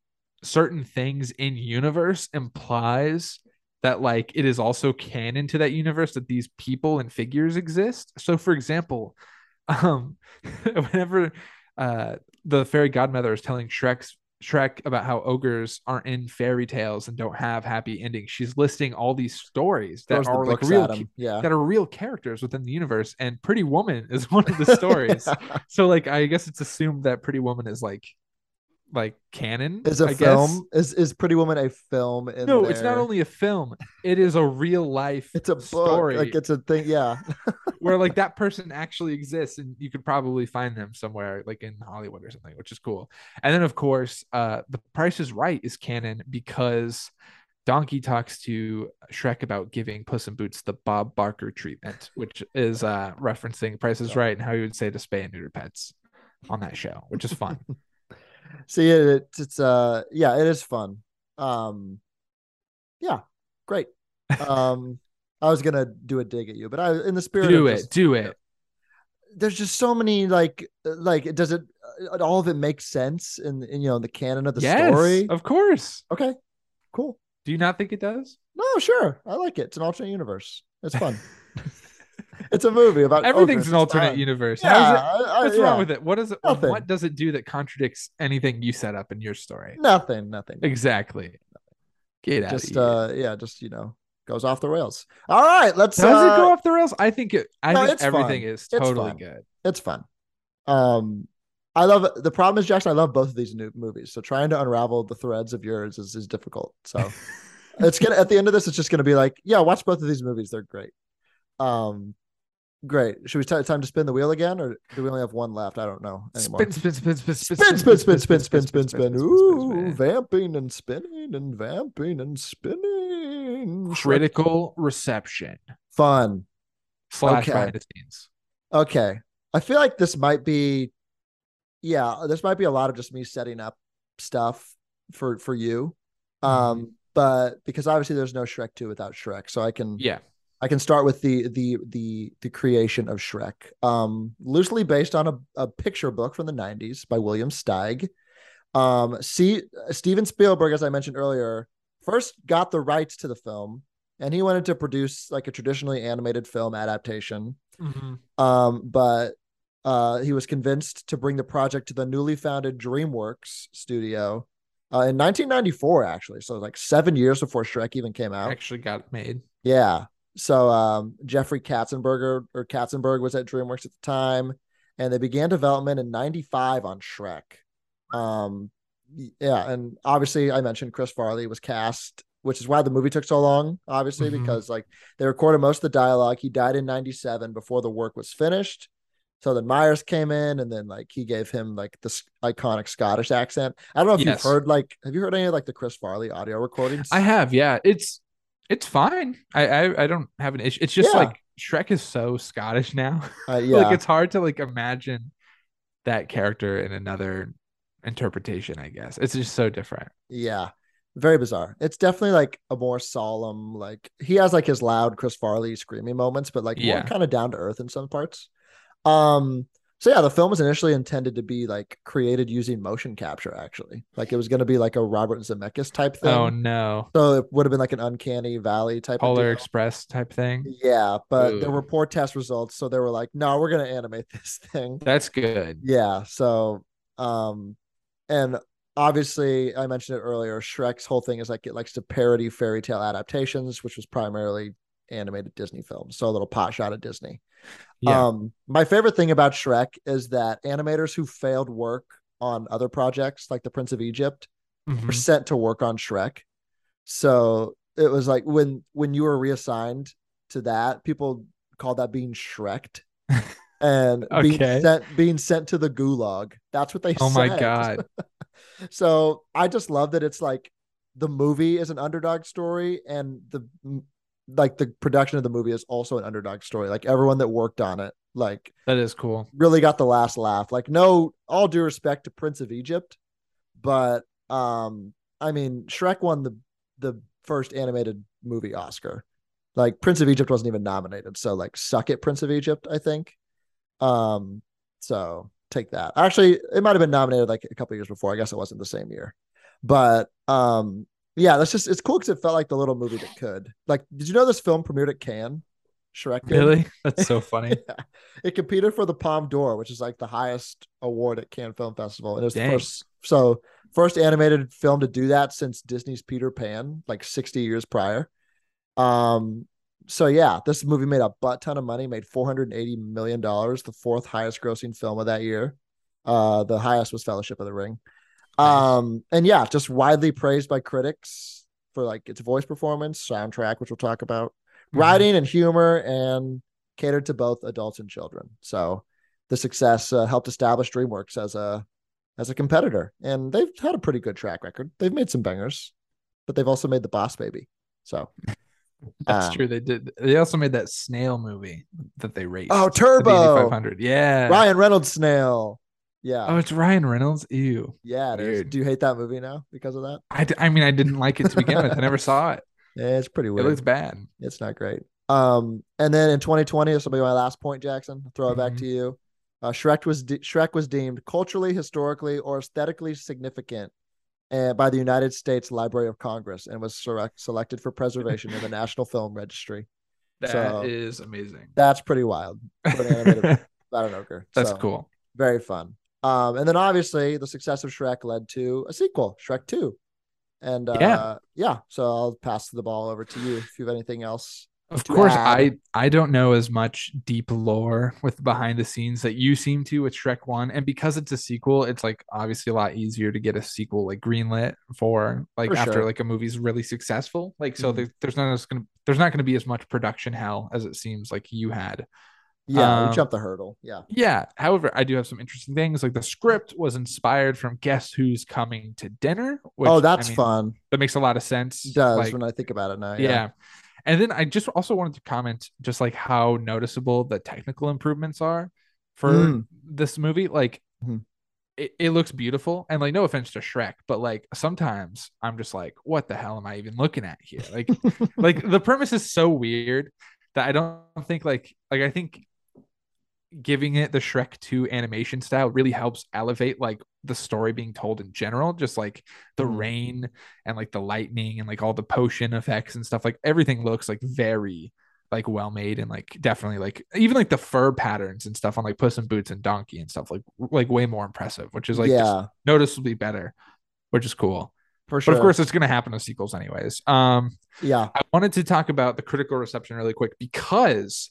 certain things in universe implies that like it is also canon to that universe that these people and figures exist. So for example, um whenever uh the fairy godmother is telling Shrek's Shrek about how ogres aren't in fairy tales and don't have happy endings. She's listing all these stories that Throws are like real. Yeah. that are real characters within the universe and Pretty Woman is one of the stories. so like I guess it's assumed that Pretty Woman is like like canon. is a I film Guess. is is Pretty Woman a film? In No, it's not only a film. It is a real life It's a book. story Like it's a thing. Yeah. where like that person actually exists and you could probably find them somewhere like in Hollywood or something, which is cool. And then of course, uh The Price is Right is canon because Donkey talks to Shrek about giving Puss in Boots the Bob Barker treatment, which is uh referencing Price is Right and how you would say to spay and neuter pets on that show, which is fun. See it, it's it's uh yeah, it is fun. Um yeah, great. Um I was gonna do a dig at you, but I in the spirit do it, just- do it. there's just so many like like does it uh, all of it makes sense in, in you know the canon of the yes, story. of course. Okay, cool. Do you not think it does? No, sure. I like it. It's an alternate universe. It's fun. it's a movie about Everything's an alternate universe. Yeah, it? I- I- What's yeah. wrong with it? What is it? Nothing. What does it do that contradicts anything you set up in your story? Nothing, nothing. Exactly. Get out Just of here. uh yeah, just you know, goes off the rails. All right, let's Does uh, it go off the rails? I think it. I no, think it's everything fun. is totally fun. good. it's fun. Um, I love it. The problem is, Jackson, I love both of these new movies. So trying to unravel the threads of yours is, is difficult. So it's gonna at the end of this, it's just gonna be like, yeah, watch both of these movies. They're great. Um, great. Should we t- time to spin the wheel again, or do we only have one left? I don't know anymore. Spin, spin, spin, spin, spin, spin, spin, spin, spin, spin, spin, spin. Ooh, vamping and spinning and vamping and spinning. Critical reception Fun. slash Okay. behind the scenes. Okay. I feel like this might be, yeah, this might be a lot of just me setting up stuff for for you. Um, Mm-hmm. but because obviously there's no Shrek 2 without Shrek. So I can Yeah. I can start with the the the the creation of Shrek. Um, loosely based on a, a picture book from the 90s by William Steig. Um, see Steven Spielberg, as I mentioned earlier, first got the rights to the film and he wanted to produce like a traditionally animated film adaptation. Um, but uh, he was convinced to bring the project to the newly founded DreamWorks studio uh, in 1994, actually. So like seven years before Shrek even came out. Actually got made. Yeah. So um, Jeffrey Katzenberger or Katzenberg was at DreamWorks at the time, and they began development in '95 on Shrek. Um, yeah, and obviously I mentioned Chris Farley was cast, which is why the movie took so long. Obviously, Mhm. because like they recorded most of the dialogue. He died in '97 before the work was finished. So then Myers came in, and then like he gave him like this iconic Scottish accent. I don't know if Yes. you've heard like have you heard any of like the Chris Farley audio recordings? I have, yeah. It's it's fine. I I, I don't have an issue. It's just Yeah. like Shrek is so Scottish now. Uh, yeah, like it's hard to like imagine that character in another interpretation, I guess. It's just so different. Yeah. Very bizarre. It's definitely like a more solemn, like he has like his loud Chris Farley screaming moments, but like more Yeah. kind of down to earth in some parts. Um, so yeah, the film was initially intended to be like created using motion capture, actually. Like it was gonna be like a Robert Zemeckis type thing. Oh no. So it would have been like an uncanny valley type of Polar deal. Express type thing. Yeah, but there were poor test results, so they were like, no, we're gonna animate this thing. That's good. Yeah. So, um, and obviously, I mentioned it earlier. Shrek's whole thing is like it likes to parody fairy tale adaptations, which was primarily animated Disney films. So a little pot shot at Disney. Yeah. Um, my favorite thing about Shrek is that animators who failed work on other projects, like The Prince of Egypt, were Mhm. sent to work on Shrek. So it was like when when you were reassigned to that, people called that being Shreked. And being Okay. sent being sent to the gulag. That's what they said. Oh my god. So I just love that it's like the movie is an underdog story and the like the production of the movie is also an underdog story. Like everyone that worked on it, like That is cool. really got the last laugh. Like no, all due respect to Prince of Egypt, but um, I mean Shrek won the the first animated movie Oscar. Like Prince of Egypt wasn't even nominated, so like suck it, Prince of Egypt. I think. Um, so take that. Actually, it might have been nominated like a couple years before. I guess it wasn't the same year, but um, yeah, that's just it's cool because it felt like the little movie that could. Like, did you know this film premiered at Cannes? Shrek did? Really? That's so funny. Yeah. It competed for the Palme d'Or, which is like the highest award at Cannes Film Festival. And it was the first so first animated film to do that since Disney's Peter Pan, like 60 years prior. Um so yeah, this movie made a butt ton of money, made 480 million dollars, the fourth highest grossing film of that year. Uh the highest was Fellowship of the Ring. Um and yeah, just widely praised by critics for like its voice performance, soundtrack, which we'll talk about Mhm. writing and humor and catered to both adults and children. So the success uh, helped establish DreamWorks as a as a competitor, and they've had a pretty good track record. They've made some bangers, but they've also made the Boss Baby. So That's um, true. They did. They also made that snail movie that they raced. oh, Turbo, 500. Yeah. Ryan Reynolds snail. Yeah, Oh, it's Ryan Reynolds. Ew. yeah. It is. Do you hate that movie now because of that? I, d- I mean, I didn't like it to begin with. I never saw it. Yeah, it's pretty weird. It looks bad. It's not great. Um, and then in 2020, this will be my last point, Jackson. I'll throw it back Mhm. to you. Uh, Shrek was de- Shrek was deemed culturally, historically, or aesthetically significant uh, by the United States Library of Congress and was select- selected for preservation in the National Film Registry. That is So- amazing. That's pretty wild for an animated about an ogre. That's So, cool. Very fun. Um, and then obviously the success of Shrek led to a sequel, Shrek 2. And uh, Yeah. yeah, so I'll pass the ball over to you if you have anything else. Of course, add. I I don't know as much deep lore with behind the scenes that you seem to with Shrek One, and because it's a sequel, it's like obviously a lot easier to get a sequel like greenlit for like For after sure. like a movie's really successful. Like so, Mhm. there, there's not as gonna there's not gonna be as much production hell as it seems like you had. Yeah, Um, we jumped the hurdle. Yeah. Yeah. However, I do have some interesting things. Like the script was inspired from Guess Who's Coming to Dinner. Which, oh, I that's mean, fun. That makes a lot of sense. It does Like, when I think about it now. yeah. Yeah. And then I just also wanted to comment just like how noticeable the technical improvements are for Mm. this movie. Like Mhm. it, it looks beautiful. And like no offense to Shrek, but like sometimes I'm just like, what the hell am I even looking at here? Like like the premise is so weird that I don't think like like I think giving it the Shrek 2 animation style really helps elevate like the story being told in general just like the Mhm. rain and like the lightning and like all the potion effects and stuff like everything looks like very like well made and like definitely like even like the fur patterns and stuff on like Puss in Boots and Donkey and stuff like like way more impressive which is like just yeah, noticeably better which is cool for sure. but of course it's going to happen with sequels anyways um yeah. I wanted to talk about the critical reception really quick because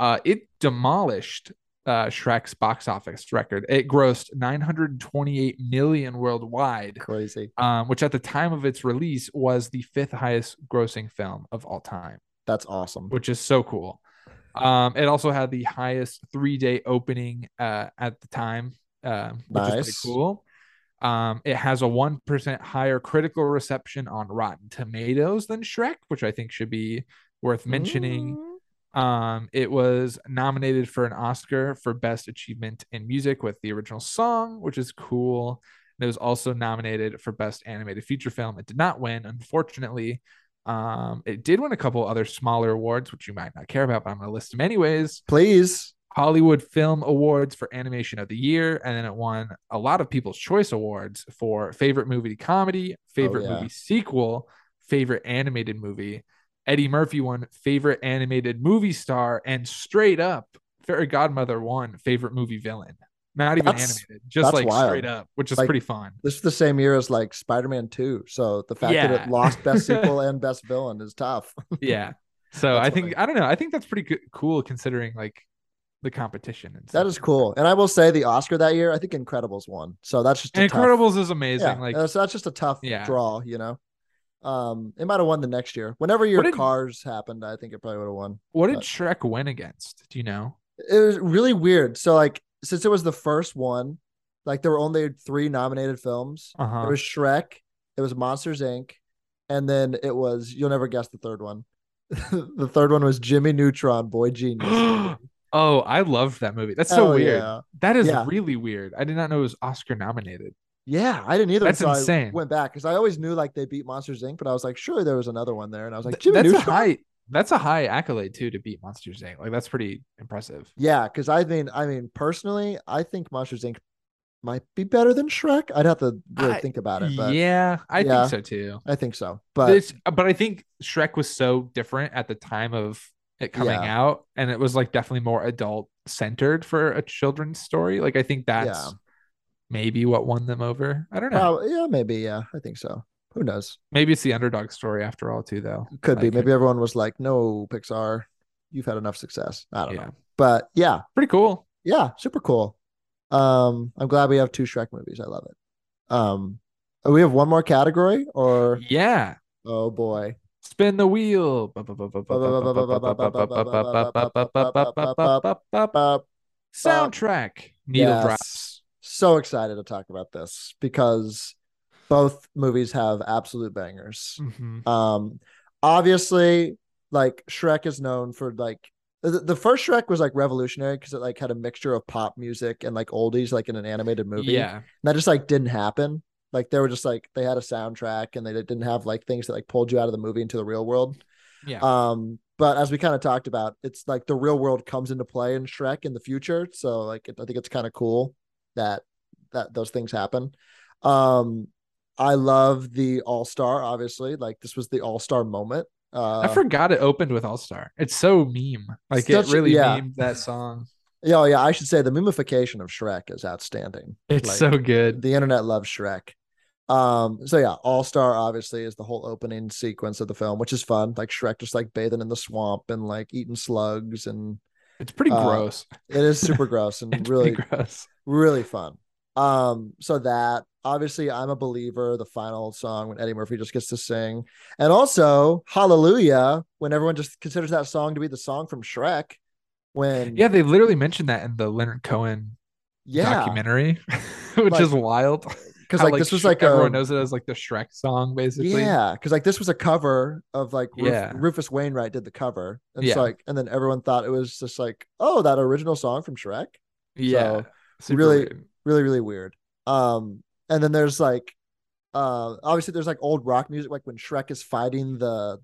uh, it demolished uh, Shrek's box office record. It grossed 928 million worldwide, Crazy. um, which at the time of its release was the fifth highest grossing film of all time, That's awesome. which is so cool. Um, it also had the highest three day opening uh, at the time, uh, which is pretty cool. Um, it has a 1% higher critical reception on Rotten Tomatoes than Shrek, which I think should be worth mentioning. Mm. Um, it was nominated for an Oscar for Best Achievement in Music with the original song, which is cool. And it was also nominated for Best Animated Feature Film. It did not win, unfortunately. Um, it did win a couple other smaller awards, which you might not care about, but I'm going to list them anyways. Please. Hollywood Film Awards for Animation of the Year, and then it won a lot of People's Choice Awards for Favorite Movie Comedy, Favorite yeah. Movie Sequel, Favorite Animated Movie. Eddie Murphy won Favorite Animated Movie Star, and straight up, Fairy Godmother won Favorite Movie Villain. Not even That's- animated, just like wild. straight up, which is Like, pretty fun. This is the same year as like Spider-Man 2. So the fact that it lost best sequel and best villain is tough. Yeah. So That's I think funny. I don't know. I think that's pretty good, cool considering like the competition and That is cool. And I will say the Oscar that year, I think Incredibles won. So that's just And tough- Incredibles is amazing. Yeah, like so that's just a tough Yeah. draw, you know. Um, it might have won the next year. Whenever your did- cars happened, I think it probably would have won. what did but- Shrek win against? Do you know? It was really weird. So like since it was the first one, like there were only three nominated films. Uh-huh. It was Shrek, it was Monsters Inc., and then it was you'll never guess the third one. the third one was Jimmy Neutron, Boy Genius. oh, I love that movie. That's so Hell weird. yeah. That is Yeah. really weird. I did not know it was Oscar nominated. Yeah, I didn't either. That's until insane. I went back because I always knew like they beat Monsters Inc., but I was like, surely there was another one there, and I was like, Jimmy that's a Neutron. high that's a high accolade too to beat Monsters Inc. Like that's pretty impressive. Yeah, because I mean, I mean, personally, I think Monsters Inc. might be better than Shrek. I'd have to really I- think about it, but yeah, I Yeah. think so too. I think so. But But it's, uh, but I think Shrek was so different at the time of it coming Yeah. out, and it was like definitely more adult centered for a children's story. Like I think that's Yeah. Maybe what won them over. I don't know. probably, yeah, maybe, yeah, I think so. Who knows? Maybe it's the underdog story after all too, though. Could be. Like, Maybe everyone was like, "No, Pixar, you've had enough success." I don't Yeah, know, but yeah, pretty cool. yeah, super cool. Um, I'm glad we have two Shrek movies. I love it. Um, we have one more category, or Yeah, oh boy, spin the wheel. Uh, Soundtrack. Needle Yes. drops. So excited to talk about this because both movies have absolute bangers. Mhm. Um, obviously, like Shrek is known for like the, the first Shrek was like revolutionary because it like had a mixture of pop music and like oldies, like in an animated movie. Yeah, And that just like didn't happen. Like they were just like they had a soundtrack and they didn't have like things that like pulled you out of the movie into the real world. yeah. Um, but as we kind of talked about, it's like the real world comes into play in Shrek in the future. So like it, I think it's kind of cool that that those things happen. Um, I love the All Star. Obviously, like this was the All Star moment. Uh, I forgot it opened with All Star. It's so meme. Like Such- it really yeah. memed that song. yeah, oh, yeah. I should say the mimification of Shrek is outstanding. It's Like, so good. the internet loves Shrek. Um, so yeah, All Star obviously is the whole opening sequence of the film, which is fun. Like Shrek just like bathing in the swamp and like eating slugs, and It's pretty uh, gross. it is super gross and really gross. Really fun. Um, so that obviously I'm a believer, the final song when Eddie Murphy just gets to sing, and also Hallelujah when everyone just considers that song to be the song from Shrek. When Yeah, they literally mentioned that in the Leonard Cohen yeah, documentary, which Like, is wild. because How, like, this was Sh- like everyone a, knows it as like the Shrek song, basically. Yeah, because like this was a cover of like Ruf- Yeah. Rufus Wainwright did the cover, and it's Yeah. like, and then everyone thought it was just like, oh, that original song from Shrek. Yeah. Super really- weird. really really weird um and then there's like uh obviously there's like old rock music like when shrek is fighting the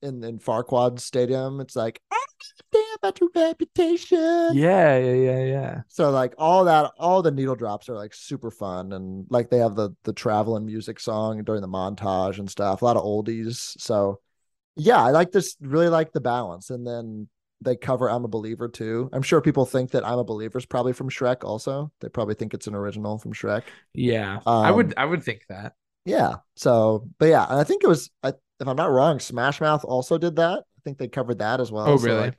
in in Farquaad stadium it's like i don't give a damn about your reputation Yeah, yeah, yeah, yeah. so like all that all the needle drops are like super fun and like they have the the traveling music song during the montage and stuff a lot of oldies so yeah i like this really like the balance and then they cover i'm a believer too i'm sure people think that i'm a believer is probably from shrek also they probably think it's an original from shrek Yeah. I Um, would I would think that. yeah so but yeah and i think it was I, if i'm not wrong smash mouth also did that i think they covered that as well Oh, So, really? like,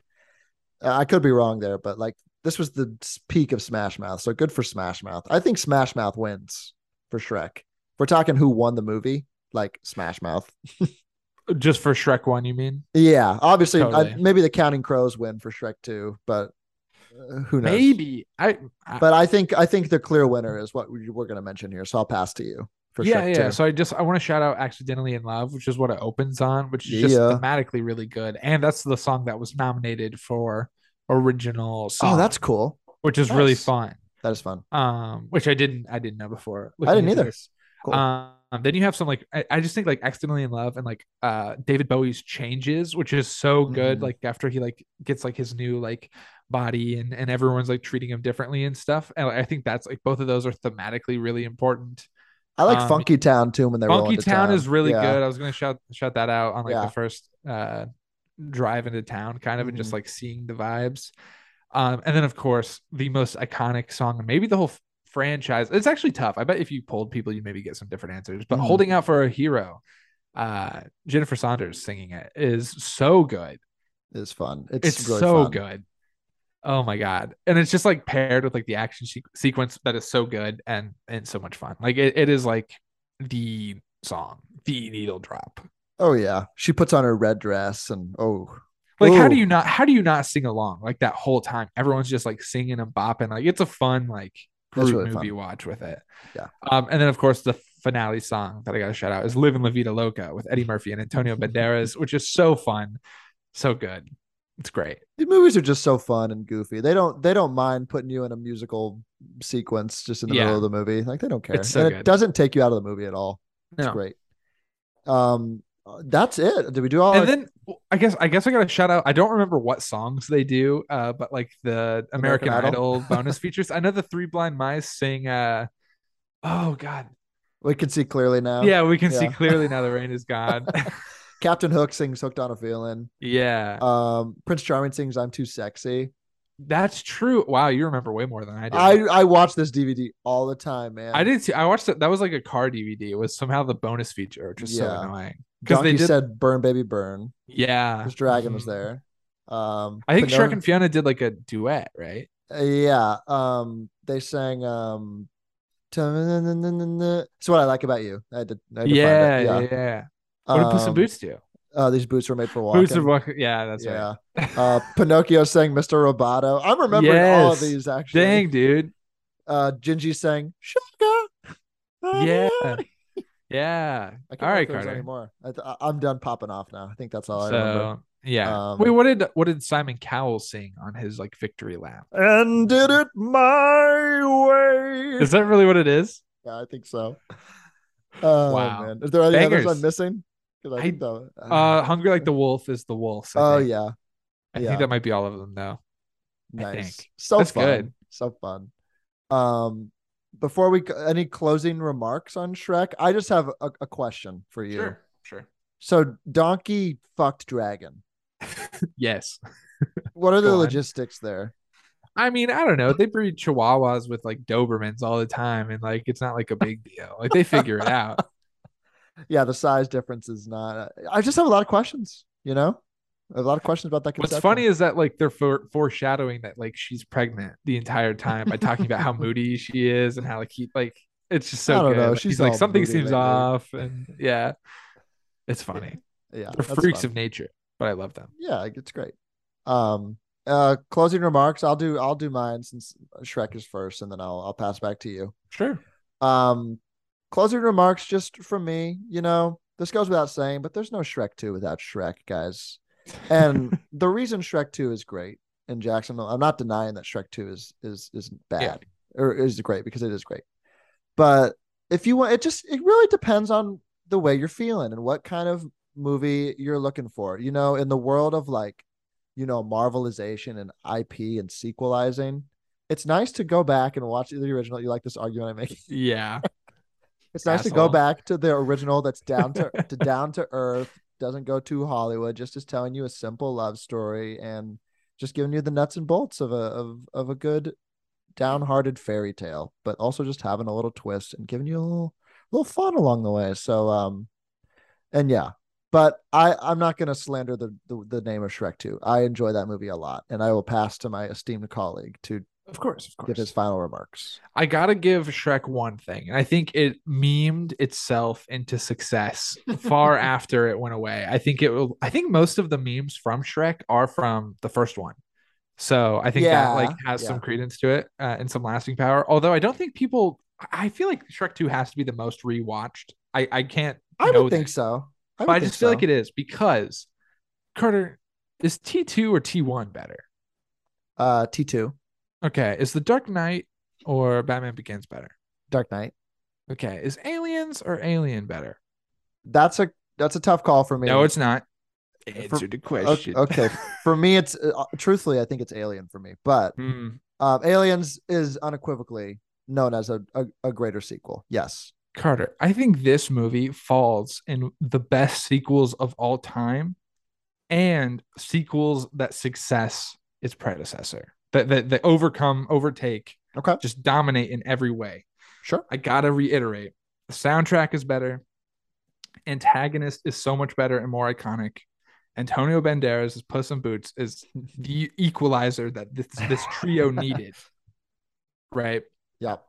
uh, i could be wrong there but like this was the peak of smash mouth so good for smash mouth i think smash mouth wins for shrek if we're talking who won the movie like smash mouth Just for Shrek one, you mean? yeah obviously I- maybe the counting crows win for shrek 2 but uh, who knows Maybe. I, I but i think i think the clear winner is what we- we're going to mention here so i'll pass to you for yeah, shrek yeah. 2 So I just I want to shout out "Accidentally in Love," which is what it opens on, which is just Yeah. thematically really good, and that's the song that was nominated for original song. oh that's cool which is really fun. that is fun Um, which I didn't I didn't know before. I didn't either. this. Cool. Um, then you have some like I, I just think like "Accidentally in Love" and like uh David Bowie's "Changes," which is so good. Mhm. Like after he like gets like his new like body and and everyone's like treating him differently and stuff. And I think that's like both of those are thematically really important. I like Um, Funky Town too when they're Funky to Town is really Yeah. good. I was gonna shout shout that out on like Yeah. the first uh drive into town, kind of, and just Mhm. like seeing the vibes. Um, and then of course the most iconic song, maybe the whole franchise. It's actually tough. I bet if you polled people, you'd maybe get some different answers. But Mhm. holding out for a hero, uh, Jennifer Saunders singing it is so good. It's fun. It's, It's, really so fun. good. Oh my god! And it's just like paired with like the action se- sequence that is so good and and so much fun. Like it, it is like the song, the needle drop. Oh yeah, she puts on her red dress and oh, Like how do you not how do you not sing along like that whole time? Everyone's just like singing and bopping. Like it's a fun like group movie fun. watch with it. Yeah. Um, and then of course the finale song that I got to shout out is "Livin' La Vida Loca" with Eddie Murphy and Antonio Banderas, which is so fun, so good. It's great. The movies are just so fun and goofy. They don't they don't mind putting you in a musical sequence just in the Yeah. middle of the movie. Like they don't care, It's so good. it doesn't take you out of the movie at all. It's No. great. Um, that's it. Did we do all? and our- then I guess I guess I gotta shout out. I don't remember what songs they do, uh, but like the American, American Idol? Idol, bonus features. I know the Three Blind Mice sing. Uh, oh God, we can see clearly now. yeah, we can see clearly now the rain is gone. Captain Hook sings "Hooked on a Feeling." yeah, Um, Prince Charming sings "I'm Too Sexy." That's true. Wow, you remember way more than I did. I I watch this DVD all the time, man. I didn't see. I watched it. That was like a car DVD. It was somehow the bonus feature, which is so annoying because they did. said "Burn, Baby, Burn." yeah, His dragon was Mhm. there. Um, I think Shrek and Fiona did like a duet, right? Uh, yeah. Um, they sang um, "It's what I like about you." I had to, I had to. Yeah, yeah, yeah. What did Puss in Um, Boots do? Uh, these boots were made for walking. Boots of Walk- Yeah, that's yeah. right. uh, Pinocchio sang "Mr. Roboto." I'm remembering all of these actually. Dang, dude. Uh, Gingy sang "Sugar." Yeah. Yeah. I can't All right, if there was Carter. any more. I, I'm done popping off now. I think that's all I remember. So yeah. Um, Wait, what did what did Simon Cowell sing on his like victory lap? And did it my way. Is that really what it is? Yeah, I think so. Oh Wow. man, is there any others Bangers. I'm missing? I, I- think the, Uh Hungry Like the Wolf is the wolf. I oh think. yeah, I yeah. think that might be all of them though. I nice. So That's fun. good. So fun. Um, before we any closing remarks on Shrek, I just have a, a question for you. Sure. sure. So Donkey fucked Dragon. Yes. What are the logistics there? I mean, I don't know. They breed chihuahuas with like Dobermans all the time, and like it's not like a big deal. Like they figure it out. Yeah, the size difference is not. I just have a lot of questions. You know, a lot of questions about that. What's funny is that like they're for- foreshadowing that like she's pregnant the entire time by talking about how moody she is and how like he like it's just so I don't good. know. She's he's like something seems lately." off, and yeah, it's funny. yeah, They're freaks fun. of nature, but I love them. yeah, it's great. Um, uh, closing remarks. I'll do. I'll do mine since Shrek is first, and then I'll I'll pass back to you. Sure. Um, closing remarks just from me. You know, this goes without saying, but there's no Shrek two without Shrek, guys. And the reason Shrek two is great in Jackson. I'm not denying that Shrek 2 is is is bad or is great because it is great. But if you want it just it really depends on the way you're feeling and what kind of movie you're looking for. You know, in the world of like, you know, Marvelization and IP and sequelizing, it's nice to go back and watch the original. You like this argument I make? Yeah. It's nice to go back to the original that's down to, to down to earth, doesn't go too Hollywood, just is telling you a simple love story and just giving you the nuts and bolts of a of of a good downhearted fairy tale, but also just having a little twist and giving you a little little fun along the way. So um and yeah. But I I'm not going to slander the, the the name of Shrek 2. I enjoy that movie a lot and I will pass to my esteemed colleague to Of course, of course. give his final remarks. I gotta give Shrek one thing, and I think it memed itself into success far after it went away. I think it will. I think most of the memes from Shrek are from the first one, so I think that like has yeah. some credence to it uh, and some lasting power. Although I don't think people. I feel like Shrek two has to be the most rewatched. I I can't. I would think that, so. I, would I just feel so. like it is because Carter is T two or T one better. uh T2, Okay, is the Dark Knight or Batman Begins better? Dark Knight. Okay, is Aliens or Alien better? That's a that's a tough call for me. No, it's not. For- Answer the Okay, question. okay. for me, it's uh, truthfully, I think it's Alien for me, but Hmm. um, Aliens is unequivocally known as a, a, a greater sequel. Yes. Carter, I think this movie falls in the best sequels of all time and sequels that success its predecessor. That that, that overcome, overtake, Okay. just dominate in every way. Sure. I gotta reiterate. The soundtrack is better. Antagonist is so much better and more iconic. Antonio Banderas' Puss in Boots is the equalizer that this this trio needed. Right. Yep.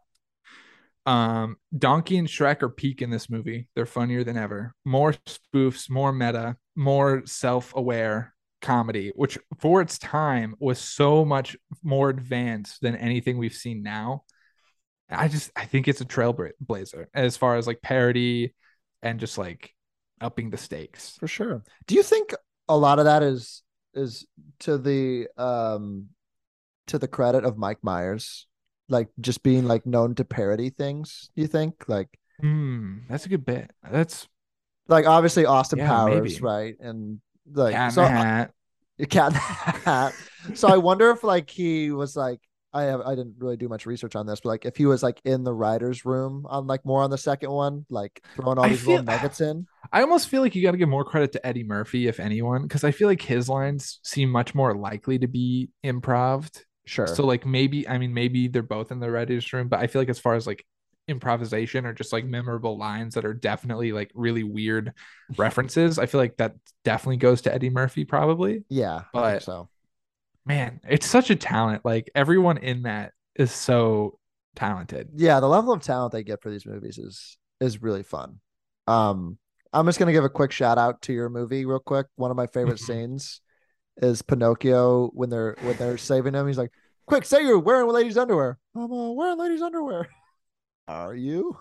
Um, Donkey and Shrek are peak in this movie. They're funnier than ever. More spoofs, more meta, more self-aware comedy, which for its time was so much more advanced than anything we've seen now. I just I think it's a trailblazer as far as like parody and just like upping the stakes. For sure. Do you think a lot of that is is to the um to the credit of Mike Myers, like just being like known to parody things? Do you think like Hmm, that's a good bit. That's like obviously Austin Yeah, Powers, maybe. right? And like cat so hat. a cat hat. so I wonder if like he was like I have I didn't really do much research on this, but like if he was like in the writers' room on like more on the second one, like throwing all I these little nuggets in. I almost feel like you got to give more credit to Eddie Murphy, if anyone, because I feel like his lines seem much more likely to be improved. Sure. So like maybe I mean maybe they're both in the writers' room, but I feel like as far as like improvisation or just like memorable lines that are definitely like really weird references, I feel like that definitely goes to Eddie Murphy probably. yeah, but- so. Man, it's such a talent. Like everyone in that is so talented. Yeah, the level of talent they get for these movies is is really fun. Um, I'm just gonna give a quick shout out to your movie real quick. One of my favorite scenes is Pinocchio when they're when they're saving him. He's like, "Quick, say you're wearing ladies' underwear." I'm uh, wearing ladies' underwear. Are you?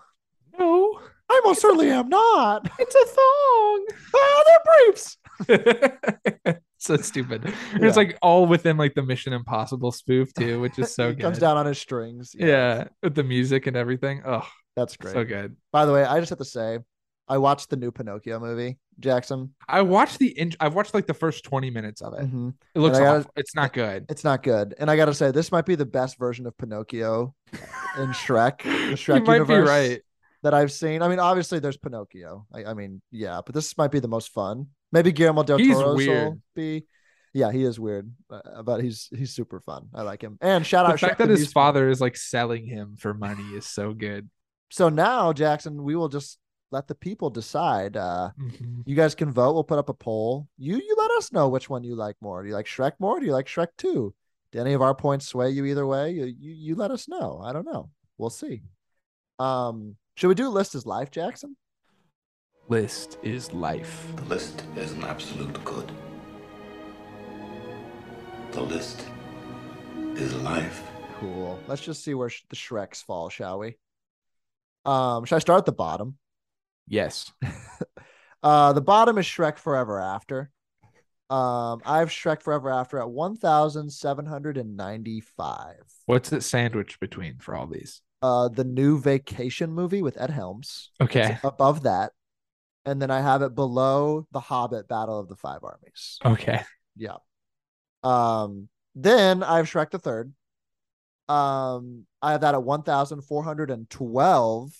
No, I most certainly am not. it's a thong. Ah, they're briefs. so stupid. Yeah. It's like all within like the Mission Impossible spoof too, which is so he good. comes down on his strings. Yeah, with the music and everything. Oh, that's great. so good. By the way, I just have to say, I watched the new Pinocchio movie, Jackson. I watched the in- I've watched like the first 20 minutes of it. Mhm. It looks gotta-. It's not good. It's not good, and I gotta say, this might be the best version of Pinocchio in Shrek, the Shrek you universe right. that I've seen. I mean, obviously, there's Pinocchio. I, I mean, yeah, but this might be the most fun. Maybe Guillermo del He's Toro's will weird. be. Yeah, he is weird, uh, but he's he's super fun. I like him. And shout The out fact Shrek that his father is like selling him for money is so good. So now, Jackson, we will just let the people decide. Uh, Mhm. you guys can vote. We'll put up a poll. You you let us know which one you like more. Do you like Shrek more? Do you like Shrek two? Do any of our points sway you either way? You you, you let us know. I don't know. We'll see. Um, should we do list as life, Jackson? List is life. The list is an absolute good. The list is life. Cool. Let's just see where sh- the Shreks fall, shall we? Um, should I start at the bottom? Yes. Uh, the bottom is Shrek Forever After. Um, I have Shrek Forever After at 1,795. What's it sandwiched between for all these? Uh, the new vacation movie with Ed Helms. Okay. It's above that. And then I have it below The Hobbit Battle of the Five Armies. Okay. Yeah. Um, then I have Shrek the Third. Um, I have that at 1,412.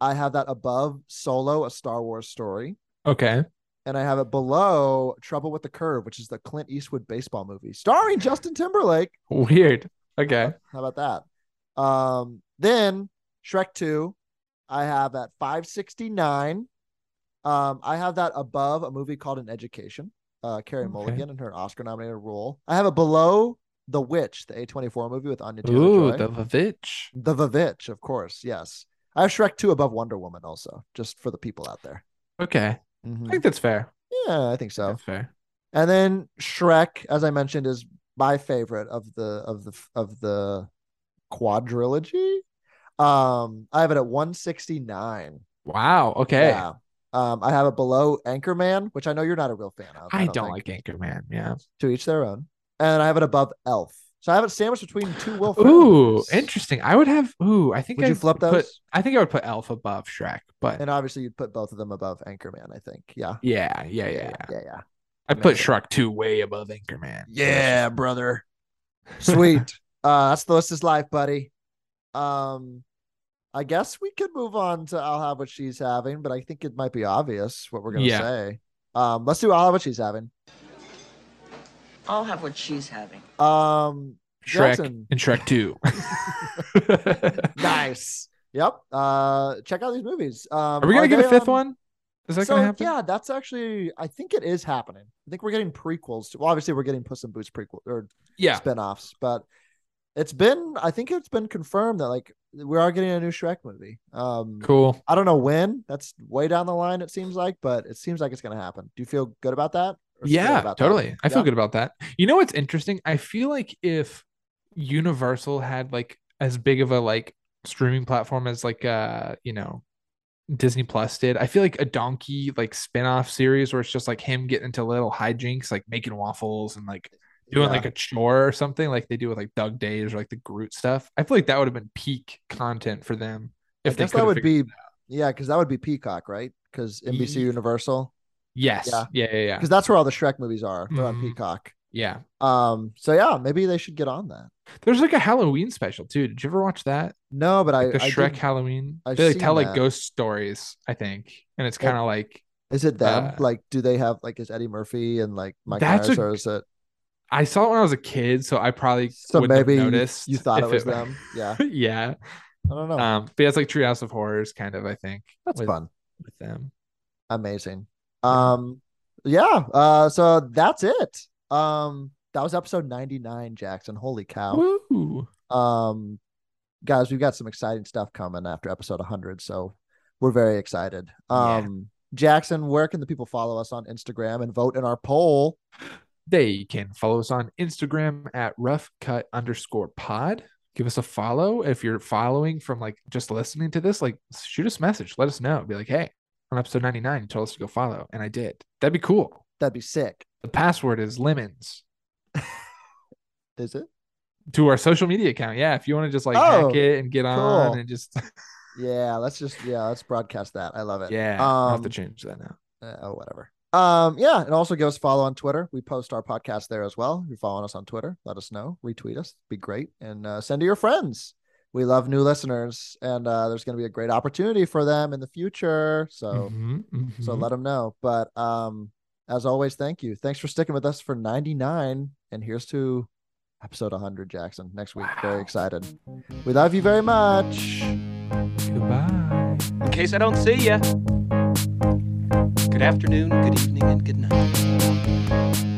I have that above Solo, a Star Wars story. Okay. And I have it below Trouble with the Curve, which is the Clint Eastwood baseball movie starring Justin Timberlake. Weird. Okay. How about that? Um, then Shrek 2, I have at 569. Um, I have that above a movie called An Education, uh, Carrie Okay. Mulligan in her Oscar nominated role. I have it below The Witch, the A24 movie with Anya Taylor Ooh, Joy. the Vavitch. The Vavitch, of course. Yes. I have Shrek 2 above Wonder Woman also, just for the people out there. Okay. Mhm. I think that's fair. Yeah, I think so. That's fair. And then Shrek, as I mentioned, is my favorite of the of the of the quadrilogy. Um, I have it at 169. Wow. Okay. Yeah. Um, I have it below Anchorman, which I know you're not a real fan of. I don't think. like Anchorman. Yeah. to each their own. And I have it above Elf. So I have it sandwiched between two Will Ferrell Ooh, movies. interesting. I would have. Ooh, I think Would you I'd flip put- those? I think I would put Elf above Shrek, but And obviously you'd put both of them above Anchorman, I think. Yeah. yeah, yeah, yeah, yeah. Yeah, yeah. I put Shrek two way above Anchorman. Yeah, brother. Sweet. uh that's the list is life, buddy. Um I guess we could move on to I'll have what she's having, but I think it might be obvious what we're gonna Yeah. say. Um let's do I'll have what she's having. I'll have what she's having. Um Shrek Jackson. and Shrek two. nice. Yep. Uh check out these movies. Um Are we gonna get a fifth on- one? Is that so gonna happen? yeah, that's actually I think it is happening. I think we're getting prequels. To, well, obviously we're getting Puss in Boots prequel or Yeah. spin-offs, but it's been I think it's been confirmed that like we are getting a new Shrek movie. Um Cool. I don't know when. That's way down the line it seems like, but it seems like it's going to happen. Do you feel good about that? Yeah, about that? totally. I feel Yeah? good about that. You know what's interesting? I feel like if Universal had like as big of a like streaming platform as like uh, you know, Disney Plus did, I feel like a donkey like spin-off series where it's just like him getting into little hijinks, like making waffles and like doing Yeah. like a chore or something like they do with like Dug Days or like the Groot stuff. I feel like that would have been peak content for them if I guess that would be yeah, because that would be Peacock, right? Because NBC Universal, yes, yeah. yeah, yeah, yeah, because that's where all the Shrek movies are. They're on Mhm. Peacock. yeah. Um, so yeah, maybe they should get on that. There's like a Halloween special too. Did you ever watch that? No, but I the I Shrek Halloween. I've they like tell like ghost stories, I think, and it's kind of like Is it them? uh, like, do they have like is Eddie Murphy and like Mike That's Myers, a- or is it? I saw it when I was a kid, so I probably So maybe you, noticed. you thought it was them. Yeah, yeah. I don't know. Um, but yeah, it's like Treehouse of Horrors, kind of. I think That's with, fun. with them. Amazing. Um, yeah. Uh, so that's it. Um, that was episode ninety nine. Jackson, holy cow. Woo! Um, guys, we've got some exciting stuff coming after episode 100, so we're very excited. Yeah. Um, Jackson, where can the people follow us on Instagram and vote in our poll? They can follow us on Instagram at rough cut underscore pod. Give us a follow. If you're following from like just listening to this, like shoot us a message. Let us know. Be like, hey, on episode 99, you told us to go follow. And I did. That'd be cool. That'd be sick. The password is lemons Is it? to our social media account. Yeah. If you want to just like Oh, hack it and get on cool. and just Yeah, let's just yeah, let's broadcast that. I love it. yeah, I'll have to Um, change that now. uh, oh, whatever. Um, yeah, and also give us a follow on Twitter. We post our podcast there as well. If you're following us on Twitter, let us know, retweet us, be great, and uh, send to your friends. We love new listeners, and uh, there's going to be a great opportunity for them in the future. So, Mhm, so mhm. let them know. But um, as always, thank you. Thanks for sticking with us for 99, and here's to episode 100, Jackson, next week. Very excited. We love you very much. Goodbye. In case I don't see you Good afternoon, good evening, and good night.